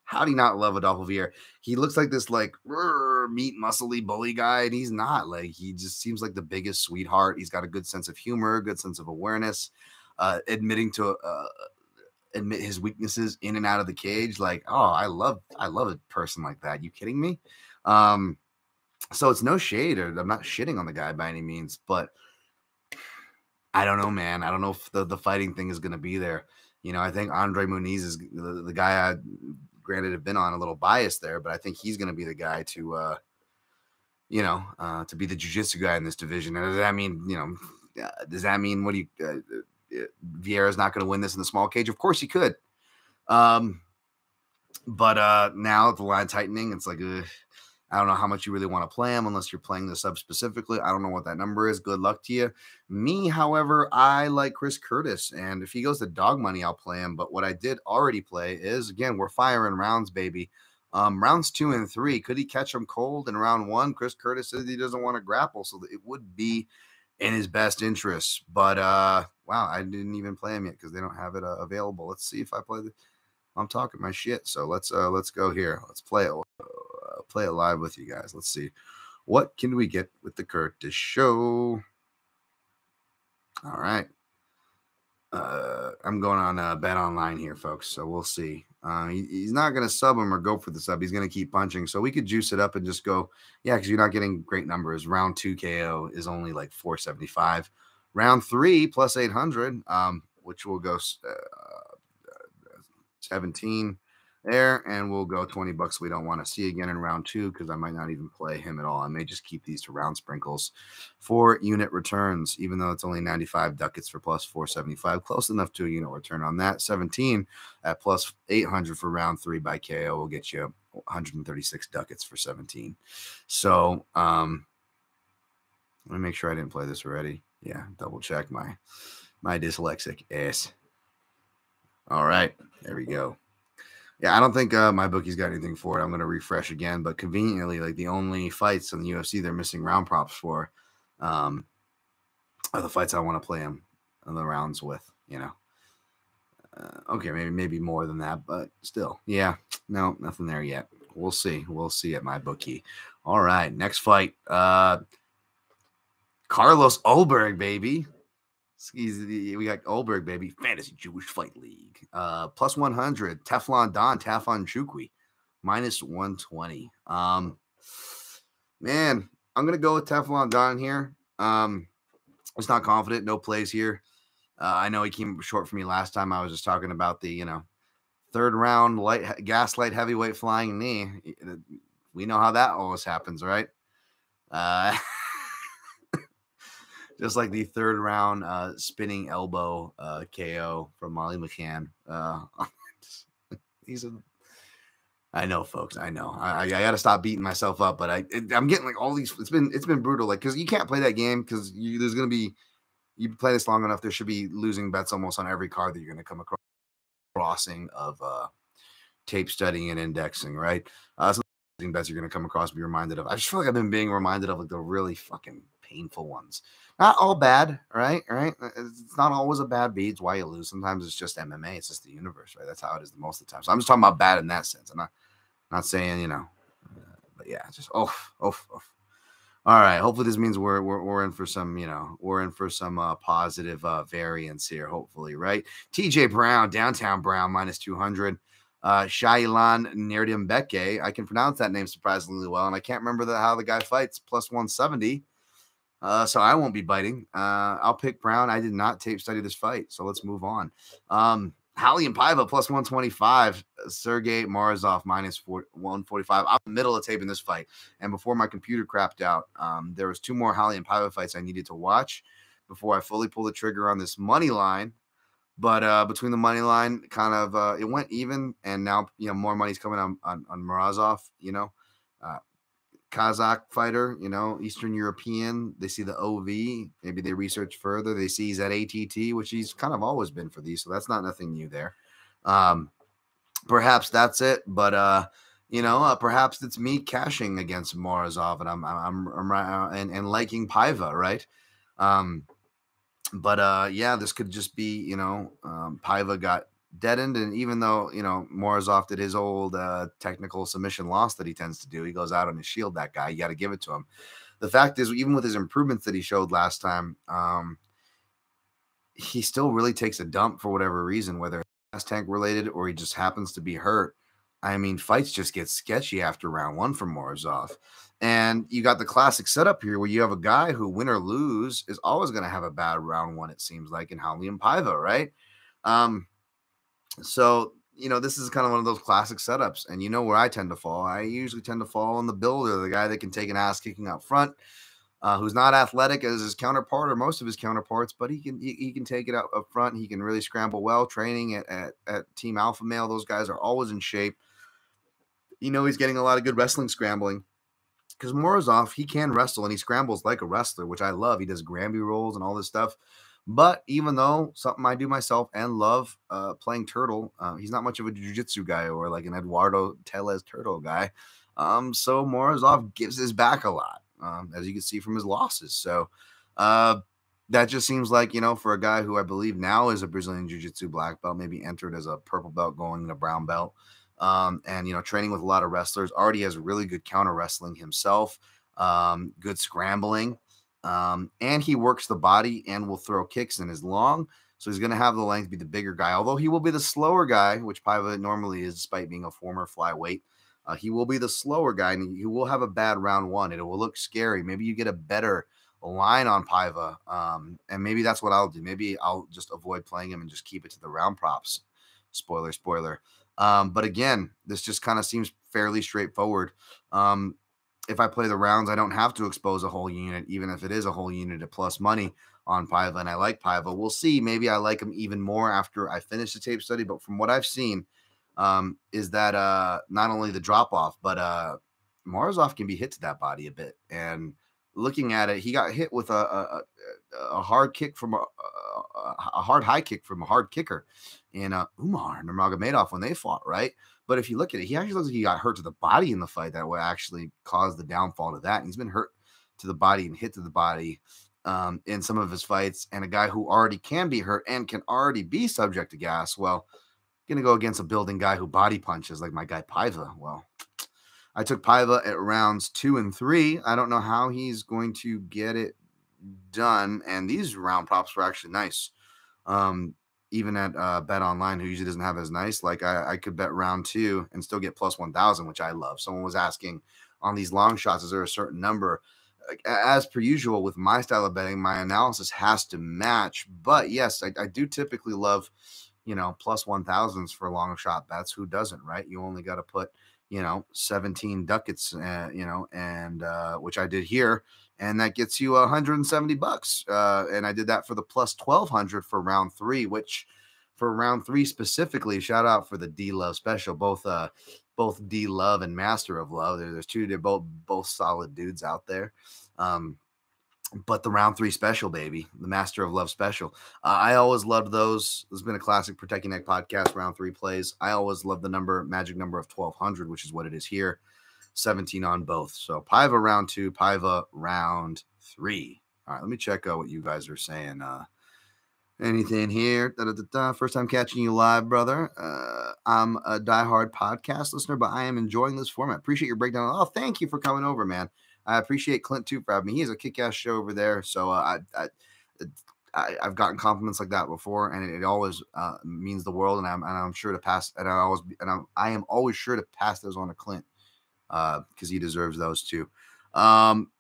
how do you not love Adolfo Vieira? He looks like this like meat muscly bully guy, and he's not. Like he just seems like the biggest sweetheart. He's got a good sense of humor, good sense of awareness, uh, admitting to uh, admit his weaknesses in and out of the cage. Like, oh, I love I love a person like that. You kidding me? Um, so it's no shade, or I'm not shitting on the guy by any means, but I don't know, man. I don't know if the, the fighting thing is going to be there. You know, I think Andre Muniz is the, the guy I granted have been on a little bias there, but I think he's going to be the guy to, uh, you know, uh, to be the jujitsu guy in this division. And does that mean, you know, uh, does that mean what do you, uh, uh Vieira's not going to win this in the small cage? Of course he could. Um, but uh, now the line tightening, it's like, uh, I don't know how much you really want to play him unless you're playing the sub specifically. I don't know what that number is. Good luck to you. Me, however, I like Chris Curtis. And if he goes to dog money, I'll play him. But what I did already play is again, we're firing rounds, baby. Um, rounds two and three. Could he catch him cold in round one? Chris Curtis says he doesn't want to grapple, so it would be in his best interest. But uh wow, I didn't even play him yet because they don't have it uh, available. Let's see if I play the I'm talking my shit. So let's uh let's go here. Let's play it play it live with you guys. Let's see. What can we get with the Curtis show? All right. Uh, I'm going on uh, bet online here, folks. So we'll see. Uh, he, he's not going to sub him or go for the sub. He's going to keep punching. So we could juice it up and just go, yeah, because you're not getting great numbers. Round two KO is only like 475. Round three plus 800, um, which will go uh, 17 there, and we'll go 20 bucks we don't want to see again in round two because I might not even play him at all. I may just keep these to round sprinkles for unit returns, even though it's only 95 ducats for plus 475, close enough to a unit return on that. 17 at plus 800 for round three by KO will get you 136 ducats for 17. So, um, let me make sure I didn't play this already. Yeah, double check my my dyslexic ass. All right, there we go. Yeah, I don't think uh, my bookie's got anything for it. I'm going to refresh again, but conveniently, like the only fights in the UFC they're missing round props for um, are the fights I want to play them in the rounds with. You know, uh, okay, maybe maybe more than that, but still, yeah, no, nothing there yet. We'll see. We'll see at my bookie. All right, next fight. Uh, Carlos Ulberg, baby. We got Ulberg, baby. Fantasy Jewish Fight League. Uh, plus 100. Teflon Don, Teflon Chukwi. Minus 120. Um, man, I'm going to go with Teflon Don here. Um, I was not confident. No plays here. Uh, I know he came short for me last time. I was just talking about the, you know, third round light gaslight heavyweight flying knee. We know how that always happens, right? Uh, just like the third round uh, spinning elbow uh, KO from Molly McCann. Uh, he's a. I know, folks. I know. I, I got to stop beating myself up, but I it, I'm getting like all these. It's been it's been brutal, like because you can't play that game because there's gonna be you play this long enough. There should be losing bets almost on every card that you're gonna come across. Crossing of uh, tape studying and indexing, right? Uh, so bets you're gonna come across, be reminded of. I just feel like I've been being reminded of like the really fucking painful ones. Not all bad, right? Right? Uh, it's not always a bad beat. It's why you lose. Sometimes it's just MMA. It's just the universe, right? That's how it is the most of the time. So I'm just talking about bad in that sense. I'm not not saying you know, uh, but yeah, just oh oh oh. All right. Hopefully this means we're we're, we're in for some you know we're in for some uh, positive uh, variance here. Hopefully, right? TJ Brown, downtown Brown minus two hundred. Uh, Shayilan Nuerdanbieke. I can pronounce that name surprisingly well, and I can't remember the, how the guy fights. Plus 170. Uh, so I won't be biting. Uh, I'll pick Brown. I did not tape study this fight, so let's move on. Um, and Paiva plus 125, Sergey Morozov minus four, 145. I'm in the middle of taping this fight, and before my computer crapped out, um, there was two more Raulian Paiva fights I needed to watch before I fully pull the trigger on this money line. But uh, between the money line, kind of uh, it went even, and now you know more money's coming on on, on Morozov. You know, uh, Kazakh fighter, you know, Eastern European. They see the OV. Maybe they research further. They see he's at ATT, which he's kind of always been for these. So that's not nothing new there. Um, perhaps that's it. But uh, you know, uh, perhaps it's me cashing against Morozov, and I'm I'm I'm, I'm and, and liking Paiva, right? Um, but uh, yeah, this could just be you know, um, Paiva got deadened. And even though, you know, Morozov did his old uh, technical submission loss that he tends to do, he goes out on his shield, that guy. You got to give it to him. The fact is, even with his improvements that he showed last time, um, he still really takes a dump for whatever reason, whether it's tank related or he just happens to be hurt. I mean, fights just get sketchy after round one for Morozov. And you got the classic setup here where you have a guy who, win or lose, is always going to have a bad round one, it seems like, in Raulian Paiva, right? Um, so, you know, this is kind of one of those classic setups. And you know where I tend to fall. I usually tend to fall on the builder, the guy that can take an ass kicking out front, uh, who's not athletic as his counterpart or most of his counterparts, but he can he, he can take it out up front. He can really scramble well. Training at, at, at Team Alpha Male, those guys are always in shape. You know, he's getting a lot of good wrestling scrambling because Morozov, he can wrestle and he scrambles like a wrestler, which I love. He does Granby rolls and all this stuff. But even though something I do myself and love uh, playing Turtle, uh, he's not much of a jiu-jitsu guy or like an Eduardo Telles Turtle guy. Um, so Morozov gives his back a lot, um, as you can see from his losses. So uh, that just seems like, you know, for a guy who I believe now is a Brazilian Jiu-Jitsu black belt, maybe entered as a purple belt going to a brown belt, um, and, you know, training with a lot of wrestlers, already has really good counter wrestling himself, um, good scrambling. Um, and he works the body and will throw kicks and is long. So he's going to have the length, be the bigger guy. Although he will be the slower guy, which Paiva normally is, despite being a former flyweight. Uh, he will be the slower guy, and he will have a bad round one. It will look scary. Maybe you get a better line on Paiva, um, and maybe that's what I'll do. Maybe I'll just avoid playing him and just keep it to the round props. Spoiler, spoiler. Um, but again, this just kind of seems fairly straightforward. Um, if I play the rounds, I don't have to expose a whole unit, even if it is a whole unit at plus money on Paiva. And I like Paiva. We'll see. Maybe I like him even more after I finish the tape study. But from what I've seen, um, is that uh, not only the drop off, but uh, Morozov can be hit to that body a bit. And looking at it, he got hit with a, a, a hard kick from a, a, hard high kick from a hard kicker in uh, Umar and Nurmagomedov when they fought, right? But if you look at it, he actually looks like he got hurt to the body in the fight that would actually cause the downfall to that. And he's been hurt to the body and hit to the body um, in some of his fights. And a guy who already can be hurt and can already be subject to gas. Well, gonna go against a building guy who body punches like my guy Paiva. Well, I took Paiva at rounds two and three. I don't know how he's going to get it done, and these round props were actually nice. Um, even at uh, Bet Online, who usually doesn't have as nice, like I, I could bet round two and still get plus 1,000, which I love. Someone was asking on these long shots, is there a certain number? As per usual, with my style of betting, my analysis has to match. But yes, I, I do typically love, you know, plus 1,000s for a long shot bets. Who doesn't, right? You only got to put, you know, 17 ducats, uh, you know, and uh, which I did here and that gets you 170 bucks. Uh, and I did that for the plus 1200 for round three, which for round three specifically, shout out for the D Love special, both uh both D Love and Master of Love. There, there's two, they're both both solid dudes out there. Um, but the round three special, baby, the Master of Love special. Uh, I always loved those. There's been a classic Protect Ya Neck podcast round three plays. I always love the number, magic number of 1200, which is what it is here. 17 on both. So Paiva round two, Paiva round three. All right, let me check out what you guys are saying. Uh, anything here? Da, da, da, First time catching you live, brother. Uh, I'm a diehard podcast listener, but I am enjoying this format. Appreciate your breakdown. Oh, thank you for coming over, man. I appreciate Clint too for having me. He has a kick-ass show over there. So uh, I, I have gotten compliments like that before, and it, it always uh, means the world. And I'm and I'm sure to pass, and I always and I'm I am always sure to pass those on to Clint because uh, he deserves those too. Um,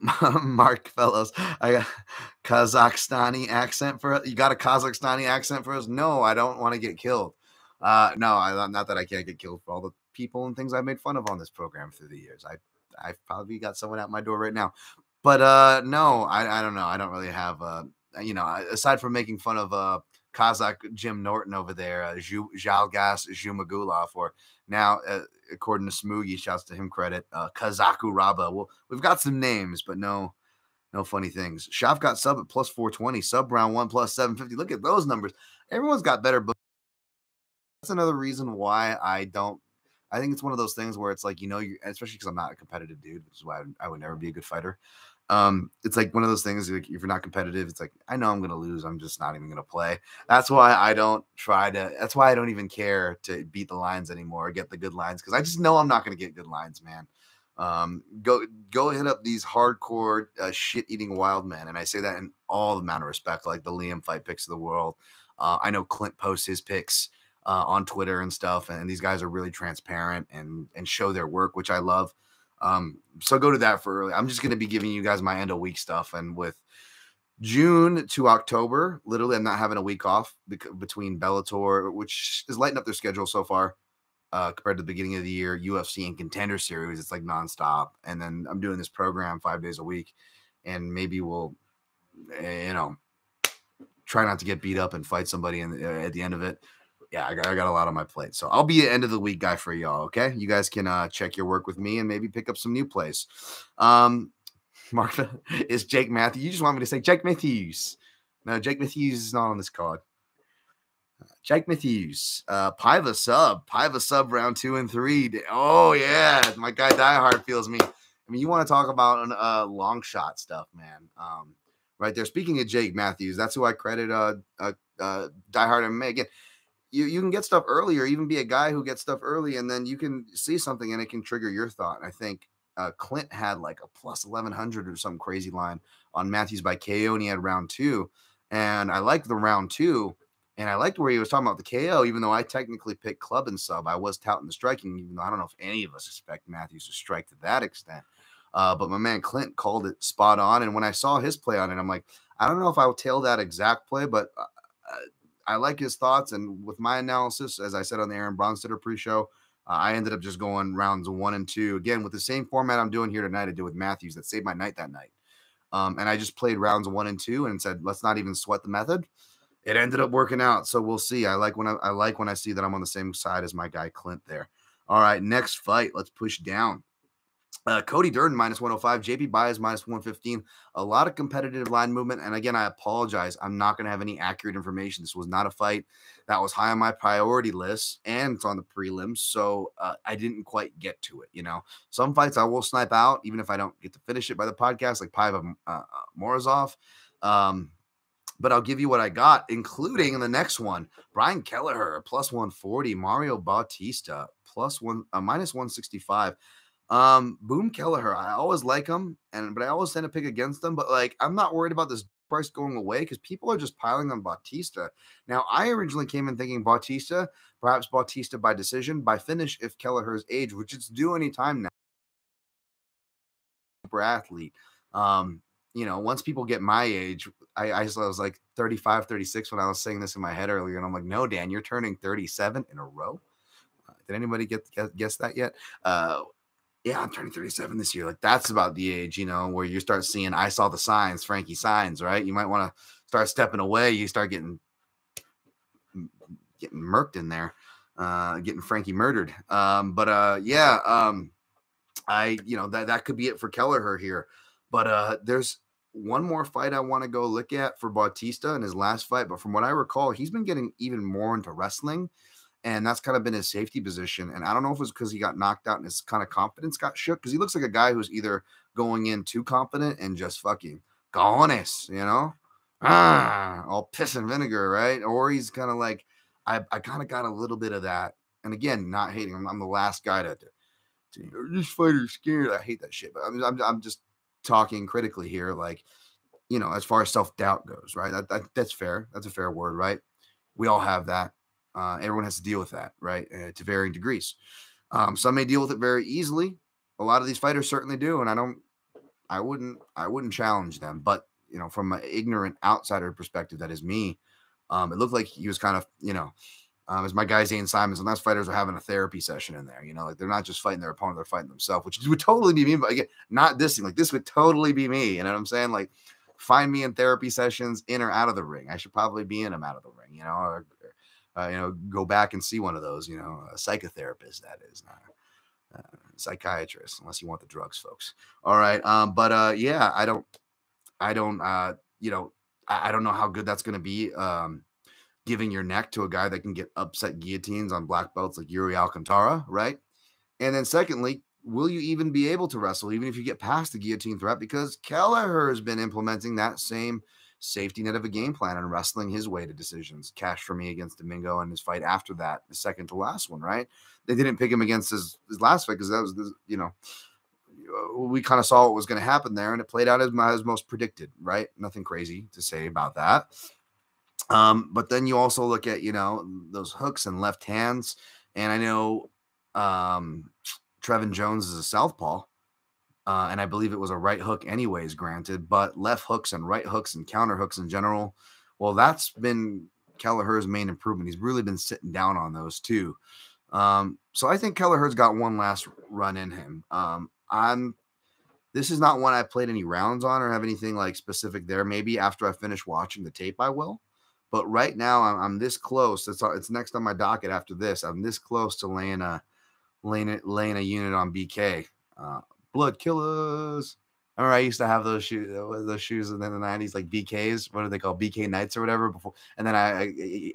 Mark Fellows, I got Kazakhstani accent for you. Got a Kazakhstani accent for us? No, I don't want to get killed. Uh, no, I, not that I can't get killed for all the people and things I've made fun of on this program through the years. I I've probably got someone at my door right now, but uh, no, I, I don't know. I don't really have uh, you know, aside from making fun of uh Kazakh Jim Norton over there, uh, Zhalgas Zhumagulov, or now, uh, according to Smoogie, shouts to him credit, uh, Kazaku Raba. Well, we've got some names, but no, no funny things. Shaf got sub at plus 420, sub round one plus 750. Look at those numbers. Everyone's got better. But that's another reason why I don't. I think it's one of those things where it's like, you know, you especially because I'm not a competitive dude, which is why I would never be a good fighter um, it's like one of those things like if you're not competitive, it's like I know I'm gonna lose, I'm just not even gonna play. That's why I don't try to that's why I don't even care to beat the lines anymore, get the good lines, because I just know I'm not gonna get good lines, man. Um, go go hit up these hardcore uh, shit eating wild men, and I say that in all the amount of respect, like the Liam fight picks of the world. Uh, I know Clint posts his picks uh, on Twitter and stuff, and these guys are really transparent and and show their work, which I love. Um, so go to that for early. I'm just going to be giving you guys my end of week stuff. And with June to October, literally, I'm not having a week off between Bellator, which is lighting up their schedule so far uh, compared to the beginning of the year, UFC and Contender Series. It's like nonstop. And then I'm doing this program five days a week, and maybe we'll, eh, you know, try not to get beat up and fight somebody in the, at the end of it yeah, I got, I got a lot on my plate. So I'll be the end of the week guy for y'all. Okay. You guys can uh, check your work with me and maybe pick up some new plays. Um, Martha is Jake Matthews. You just want me to say Jake Matthews. No, Jake Matthews is not on this card. Jake Matthews, uh, Paiva sub, Paiva sub round two and three. Oh yeah, my guy Diehard feels me. I mean, you want to talk about uh, long shot stuff, man. Um, right there. Speaking of Jake Matthews, that's who I credit. Uh, uh, uh Again, you you can get stuff early or even be a guy who gets stuff early and then you can see something and it can trigger your thought. I think uh, Clint had like a plus 1100 or some crazy line on Matthews by KO and he had round two. And I liked the round two. And I liked where he was talking about the KO, even though I technically picked club and sub. I was touting the striking, even though I don't know if any of us expect Matthews to strike to that extent. Uh, but my man Clint called it spot on. And when I saw his play on it, I'm like, I don't know if I would tail that exact play, but uh, uh I like his thoughts. And with my analysis, as I said on the Aaron Bronsteter pre-show, uh, I ended up just going rounds one and two again with the same format I'm doing here tonight. I did with Matthews that saved my night that night. Um, and I just played rounds one and two and said, let's not even sweat the method. It ended up working out, so we'll see. I like when I, I like when I see that I'm on the same side as my guy Clint there. All right, next fight. Let's push down. Uh, Cody Durden minus 105, JP Buys minus 115. A lot of competitive line movement. And again, I apologize. I'm not going to have any accurate information. This was not a fight that was high on my priority list and it's on the prelims. So uh, I didn't quite get to it. You know, some fights I will snipe out, even if I don't get to finish it by the podcast, like Paiva uh, uh, Morozov. Um, but I'll give you what I got, including in the next one Brian Kelleher plus 140, Mario Bautista plus one, uh, minus 165. Um, Boom Kelleher, I always like him, and but I always tend to pick against them. But like, I'm not worried about this price going away because people are just piling on Bautista. Now, I originally came in thinking Bautista, perhaps Bautista by decision, by finish if Kelleher's age, which it's due any time now. Super athlete. Um, you know, once people get my age, I, I was like 35, 36 when I was saying this in my head earlier, and I'm like, no, Dan, you're turning 37 in a row. Uh, did anybody get guess that yet? Uh, yeah, I'm turning 37 this year. Like that's about the age, you know, where you start seeing I saw the signs, Frankie signs, right? You might want to start stepping away. You start getting getting murked in there, uh, getting Frankie murdered. Um, but uh, yeah, um, I you know that that could be it for Kelleher here. But uh, there's one more fight I want to go look at for Bautista in his last fight. But from what I recall, he's been getting even more into wrestling. And that's kind of been his safety position. And I don't know if it was because he got knocked out and his kind of confidence got shook because he looks like a guy who's either going in too confident and just fucking gones, you know, ah, all piss and vinegar, right? Or he's kind of like, I, I kind of got a little bit of that. And again, not hating him. I'm the last guy to, to, to this fighter's scared. I hate that shit. But I'm, I'm, I'm just talking critically here, like, you know, as far as self doubt goes, right? That, that, that's fair. That's a fair word, right? We all have that. Uh, everyone has to deal with that, right? Uh, to varying degrees. Um, some may deal with it very easily. A lot of these fighters certainly do, and I don't. I wouldn't. I wouldn't challenge them, but you know, from an ignorant outsider perspective, that is me. Um, it looked like he was kind of, you know, um, as my guy Zane Simons, and those fighters are having a therapy session in there. You know, like they're not just fighting their opponent, they're fighting themselves, which would totally be me. But again, not this thing. Like this would totally be me. You know what I'm saying? Like, find me in therapy sessions, in or out of the ring. I should probably be in them out of the ring. You know, or, uh, you know, go back and see one of those. You know, a psychotherapist that is not. Uh, psychiatrist, unless you want the drugs, folks. All right. Um, but uh, yeah, I don't, I don't, uh, you know, I, I don't know how good that's going to be. Um, giving your neck to a guy that can get upset guillotines on black belts like Iuri Alcantara, right? And then secondly, will you even be able to wrestle even if you get past the guillotine threat? Because Kelleher has been implementing that same safety net of a game plan and wrestling his way to decisions. Cash for me against Domingo and his fight after that, the second to last one, right? They didn't pick him against his, his last fight because that was, you know, we kind of saw what was going to happen there and it played out as, as most predicted, right? Nothing crazy to say about that. Um, but then you also look at, you know, those hooks and left hands. And I know um, Trevin Jones is a southpaw. Uh, and I believe it was a right hook, anyways, granted, but left hooks and right hooks and counter hooks in general. Well, that's been Kelleher's main improvement. He's really been sitting down on those too. Um, so I think Kelleher's got one last run in him. Um, I'm this is not one I played any rounds on or have anything like specific there. Maybe after I finish watching the tape, I will. But right now, I'm, I'm this close. It's it's next on my docket after this. I'm this close to laying a laying laying a unit on BK. Uh, blood killers. I remember I used to have those shoes, those shoes in the '90s, like BKs. What are they called? BK Knights or whatever. Before, and then I, I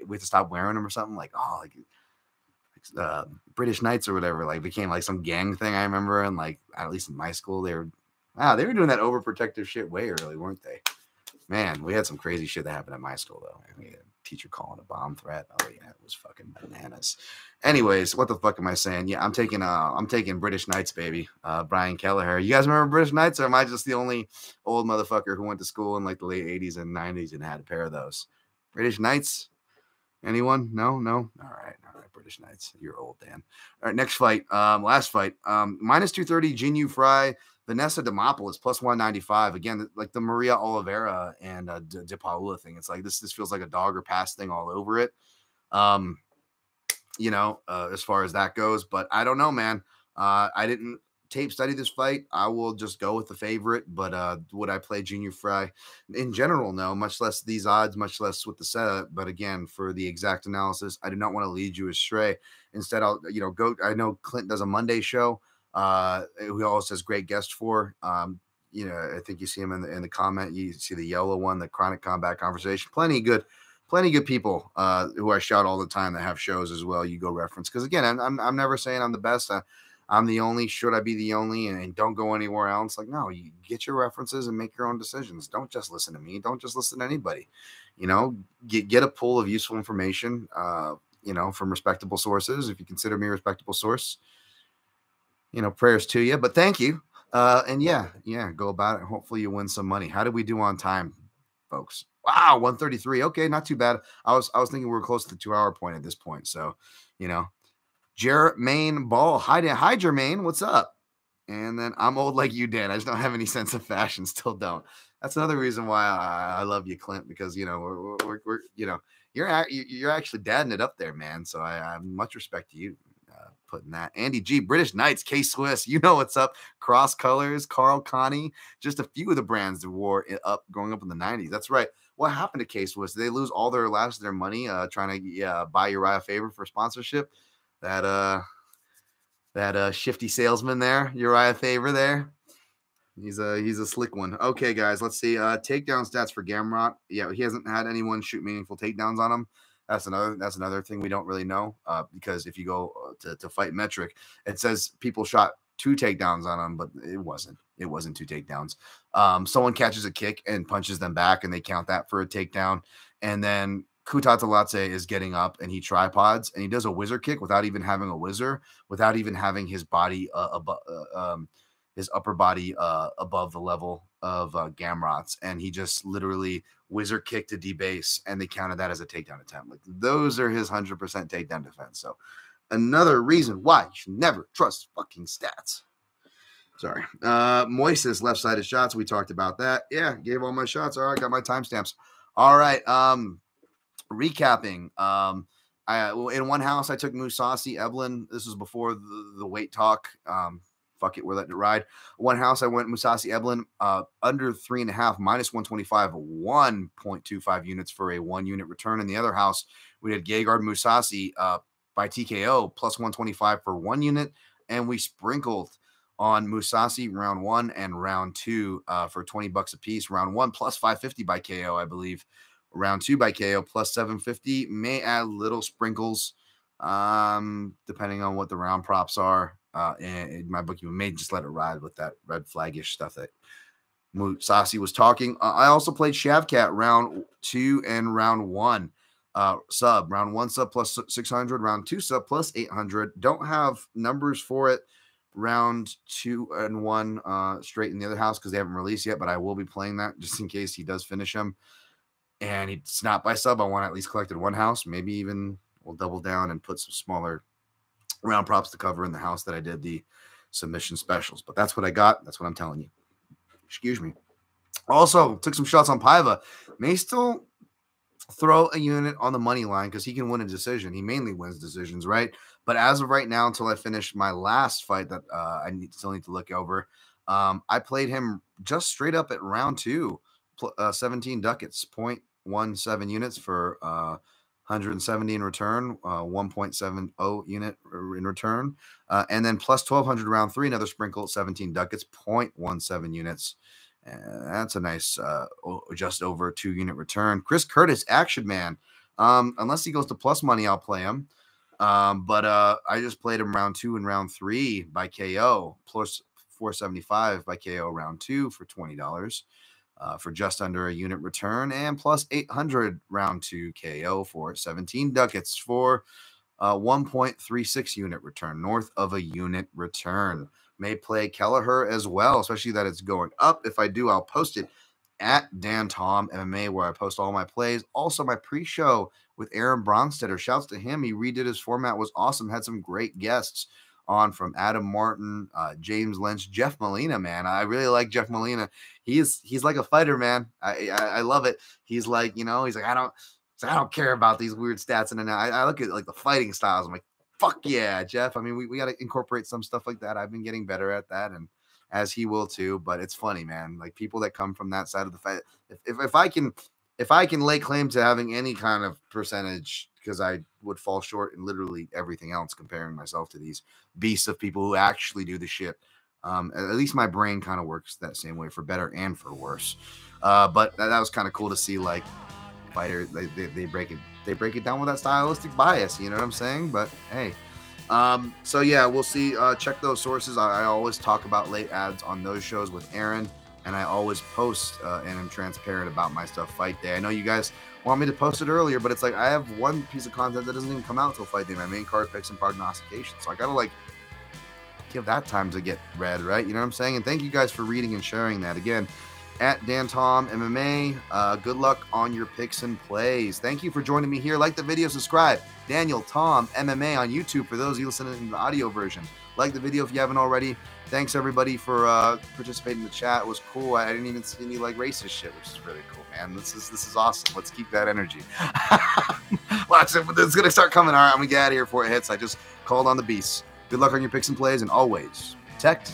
we had to stop wearing them or something. Like oh, like uh, British Knights or whatever. Like became like some gang thing. I remember, and like at least in my school, they were wow, they were doing that overprotective shit way early, weren't they? Man, we had some crazy shit that happened at my school though. Had a teacher calling a bomb threat. Oh yeah, it was fucking bananas. Anyways, what the fuck am I saying? Yeah, I'm taking uh I'm taking British Knights, baby. Uh Brian Kelleher. You guys remember British Knights, or am I just the only old motherfucker who went to school in like the late 80s and 90s and had a pair of those? British Knights? Anyone? No, no. All right, all right. British Knights. You're old, Dan. All right, next fight. Um, last fight. Um, minus 230, Jinh Yu Frey Vanessa Demopoulos plus 195. Again, like the Maria Oliveira and uh, De, De Paula thing. It's like this, this feels like a dog or pass thing all over it. Um, you know, uh, as far as that goes, but I don't know, man. Uh, I didn't tape study this fight. I will just go with the favorite, but uh, would I play Jinh Yu Frey in general? No, much less these odds, much less with the setup. But again, for the exact analysis, I do not want to lead you astray. Instead, I'll you know go. I know Clint does a Monday show uh, who always has great guests for. Um, you know, I think you see him in the in the comment. You see the yellow one, the chronic combat conversation. Plenty good, plenty good people uh, who I shout all the time that have shows as well. You go reference because again, I'm, I'm, I'm never saying I'm the best. I, I'm the only. Should I be the only? And, and, don't go anywhere else. Like no, you get your references and make your own decisions. Don't just listen to me. Don't just listen to anybody. You know, get get a pool of useful information. Uh, you know, from respectable sources. If you consider me a respectable source, you know, prayers to you. But thank you. Uh, and yeah, yeah, go about it. Hopefully, you win some money. How did we do on time, folks? Wow, 133. Okay, not too bad. I was I was thinking we were close to the two hour point at this point. So, you know, Jermaine Ball. Hi, hi, Jermaine. What's up? And then I'm old like you, Dan. I just don't have any sense of fashion. Still don't. That's another reason why I, I love you, Clint, because you know we're, we're, we're you know you're you're actually dadding it up there, man. So I, I much respect to you putting that. Andy G, British Knights, K Swiss, you know what's up. Cross Colors, Karl Kani, just a few of the brands that wore it up growing up in the 90s. That's right. What happened to K Swiss? Did they lose all their last of their money uh, trying to buy Urijah Faber for sponsorship? That uh that uh shifty salesman there, Urijah Faber there. He's a he's a slick one. Okay, guys, let's see. Uh takedown stats for Gamrot. Yeah, he hasn't had anyone shoot meaningful takedowns on him. That's another that's another thing we don't really know. Uh, because if you go uh, to, to FightMetric, it says people shot two takedowns on him, but it wasn't. It wasn't two takedowns. Um, someone catches a kick and punches them back, and they count that for a takedown. And then Kutateladze is getting up and he tripods and he does a whizzer kick without even having a whizzer, without even having his body uh, uh, um, his upper body uh, above the level of uh, Gamrot's, and he just literally whizzer kicked to debase, and they counted that as a takedown attempt. Like those are his hundred percent takedown defense. So another reason why you should never trust fucking stats. Sorry. Uh Moises left-sided shots. We talked about that. Yeah, gave all my shots. All right, got my timestamps. All right. Um recapping. Um I in one house I took Mousasi Eblen. This was before the, the weight talk. Um fuck it, we're letting it ride. One house I went Mousasi Eblen uh under three and a half, minus 125, 1.25 units for a one unit return. In the other house, we had Gegard Mousasi uh by TKO plus 125 for one unit, and we sprinkled on Mousasi round one and round two uh, for 20 bucks a piece. Round one plus 550 by KO, I believe. Round two by KO plus 750. May add little sprinkles um, depending on what the round props are. Uh, and my bookie may just let it ride with that red flagish stuff that Mousasi was talking. Uh, I also played Shavkat round two and round one uh, sub. Round one sub plus 600, round two sub plus 800. Don't have numbers for it. Round two and one uh, straight in the other house because they haven't released yet, but I will be playing that just in case he does finish him. And it's not by sub. I want at least collected one house. Maybe even we'll double down and put some smaller round props to cover in the house that I did the submission specials. But that's what I got. That's what I'm telling you. Excuse me. Also, took some shots on Paiva. May still throw a unit on the money line because he can win a decision. He mainly wins decisions, right? But as of right now, until I finish my last fight that uh, I need, still need to look over, um, I played him just straight up at round two, uh, 17 ducats, 0.17 units for uh, 170 in return, uh, 1.70 unit in return, uh, and then plus 1200 round three, another sprinkle, 17 ducats, 0.17 units. And that's a nice, uh, just over two unit return. Chris Curtis, Action Man. Um, unless he goes to plus money, I'll play him. Um, but uh, I just played him round two and round three by KO, plus 475 by KO round two for $20 uh, for just under a unit return, and plus 800 round two KO for 17 ducats for uh, 1.36 unit return, north of a unit return may play Kelleher as well, especially that it's going up. If I do, I'll post it at Dan Tom MMA, where I post all my plays. Also, my pre-show with Aaron Bronsteter. Shouts to him. He redid his format, was awesome. Had some great guests on from Adam Martin, uh, James Lynch, Jeff Molina. Man, I really like Jeff Molina. He's he's like a fighter, man. I, I, I love it. He's like you know, he's like I don't. I don't care about these weird stats, and then I, I look at like the fighting styles. I'm like, fuck yeah, Jeff. I mean, we, we got to incorporate some stuff like that. I've been getting better at that, and as he will too. But it's funny, man. Like people that come from that side of the fight. If, if, if I can if I can lay claim to having any kind of percentage, because I would fall short in literally everything else comparing myself to these beasts of people who actually do the shit. Um, at least my brain kind of works that same way for better and for worse. Uh, but that, that was kind of cool to see like fighter they, they, they break it they break it down with that stylistic bias. You know what I'm saying? But hey. Um, so yeah, we'll see. Uh, check those sources. I, I, always talk about late ads on those shows with Aaron, and I always post uh, and I'm transparent about my stuff fight day. I know you guys want me to post it earlier, but it's like I have one piece of content that doesn't even come out till fight. My main card picks and prognostication. So I gotta like give that time to get read, right? You know what I'm saying? And thank you guys for reading and sharing that. Again, at Dan Tom MMA. Uh, good luck on your picks and plays. Thank you for joining me here. Like the video, subscribe. Daniel Tom MMA on YouTube for those you listening in the audio version. Like the video if you haven't already. Thanks everybody for uh, participating in the chat. It was cool. I didn't even see any like racist shit, which is really cool, man. This is this is awesome. Let's keep that energy. Watch it. It's gonna start coming. All right, I'm gonna get out of here before it hits. I just called on the beast. Good luck on your picks and plays, and always protect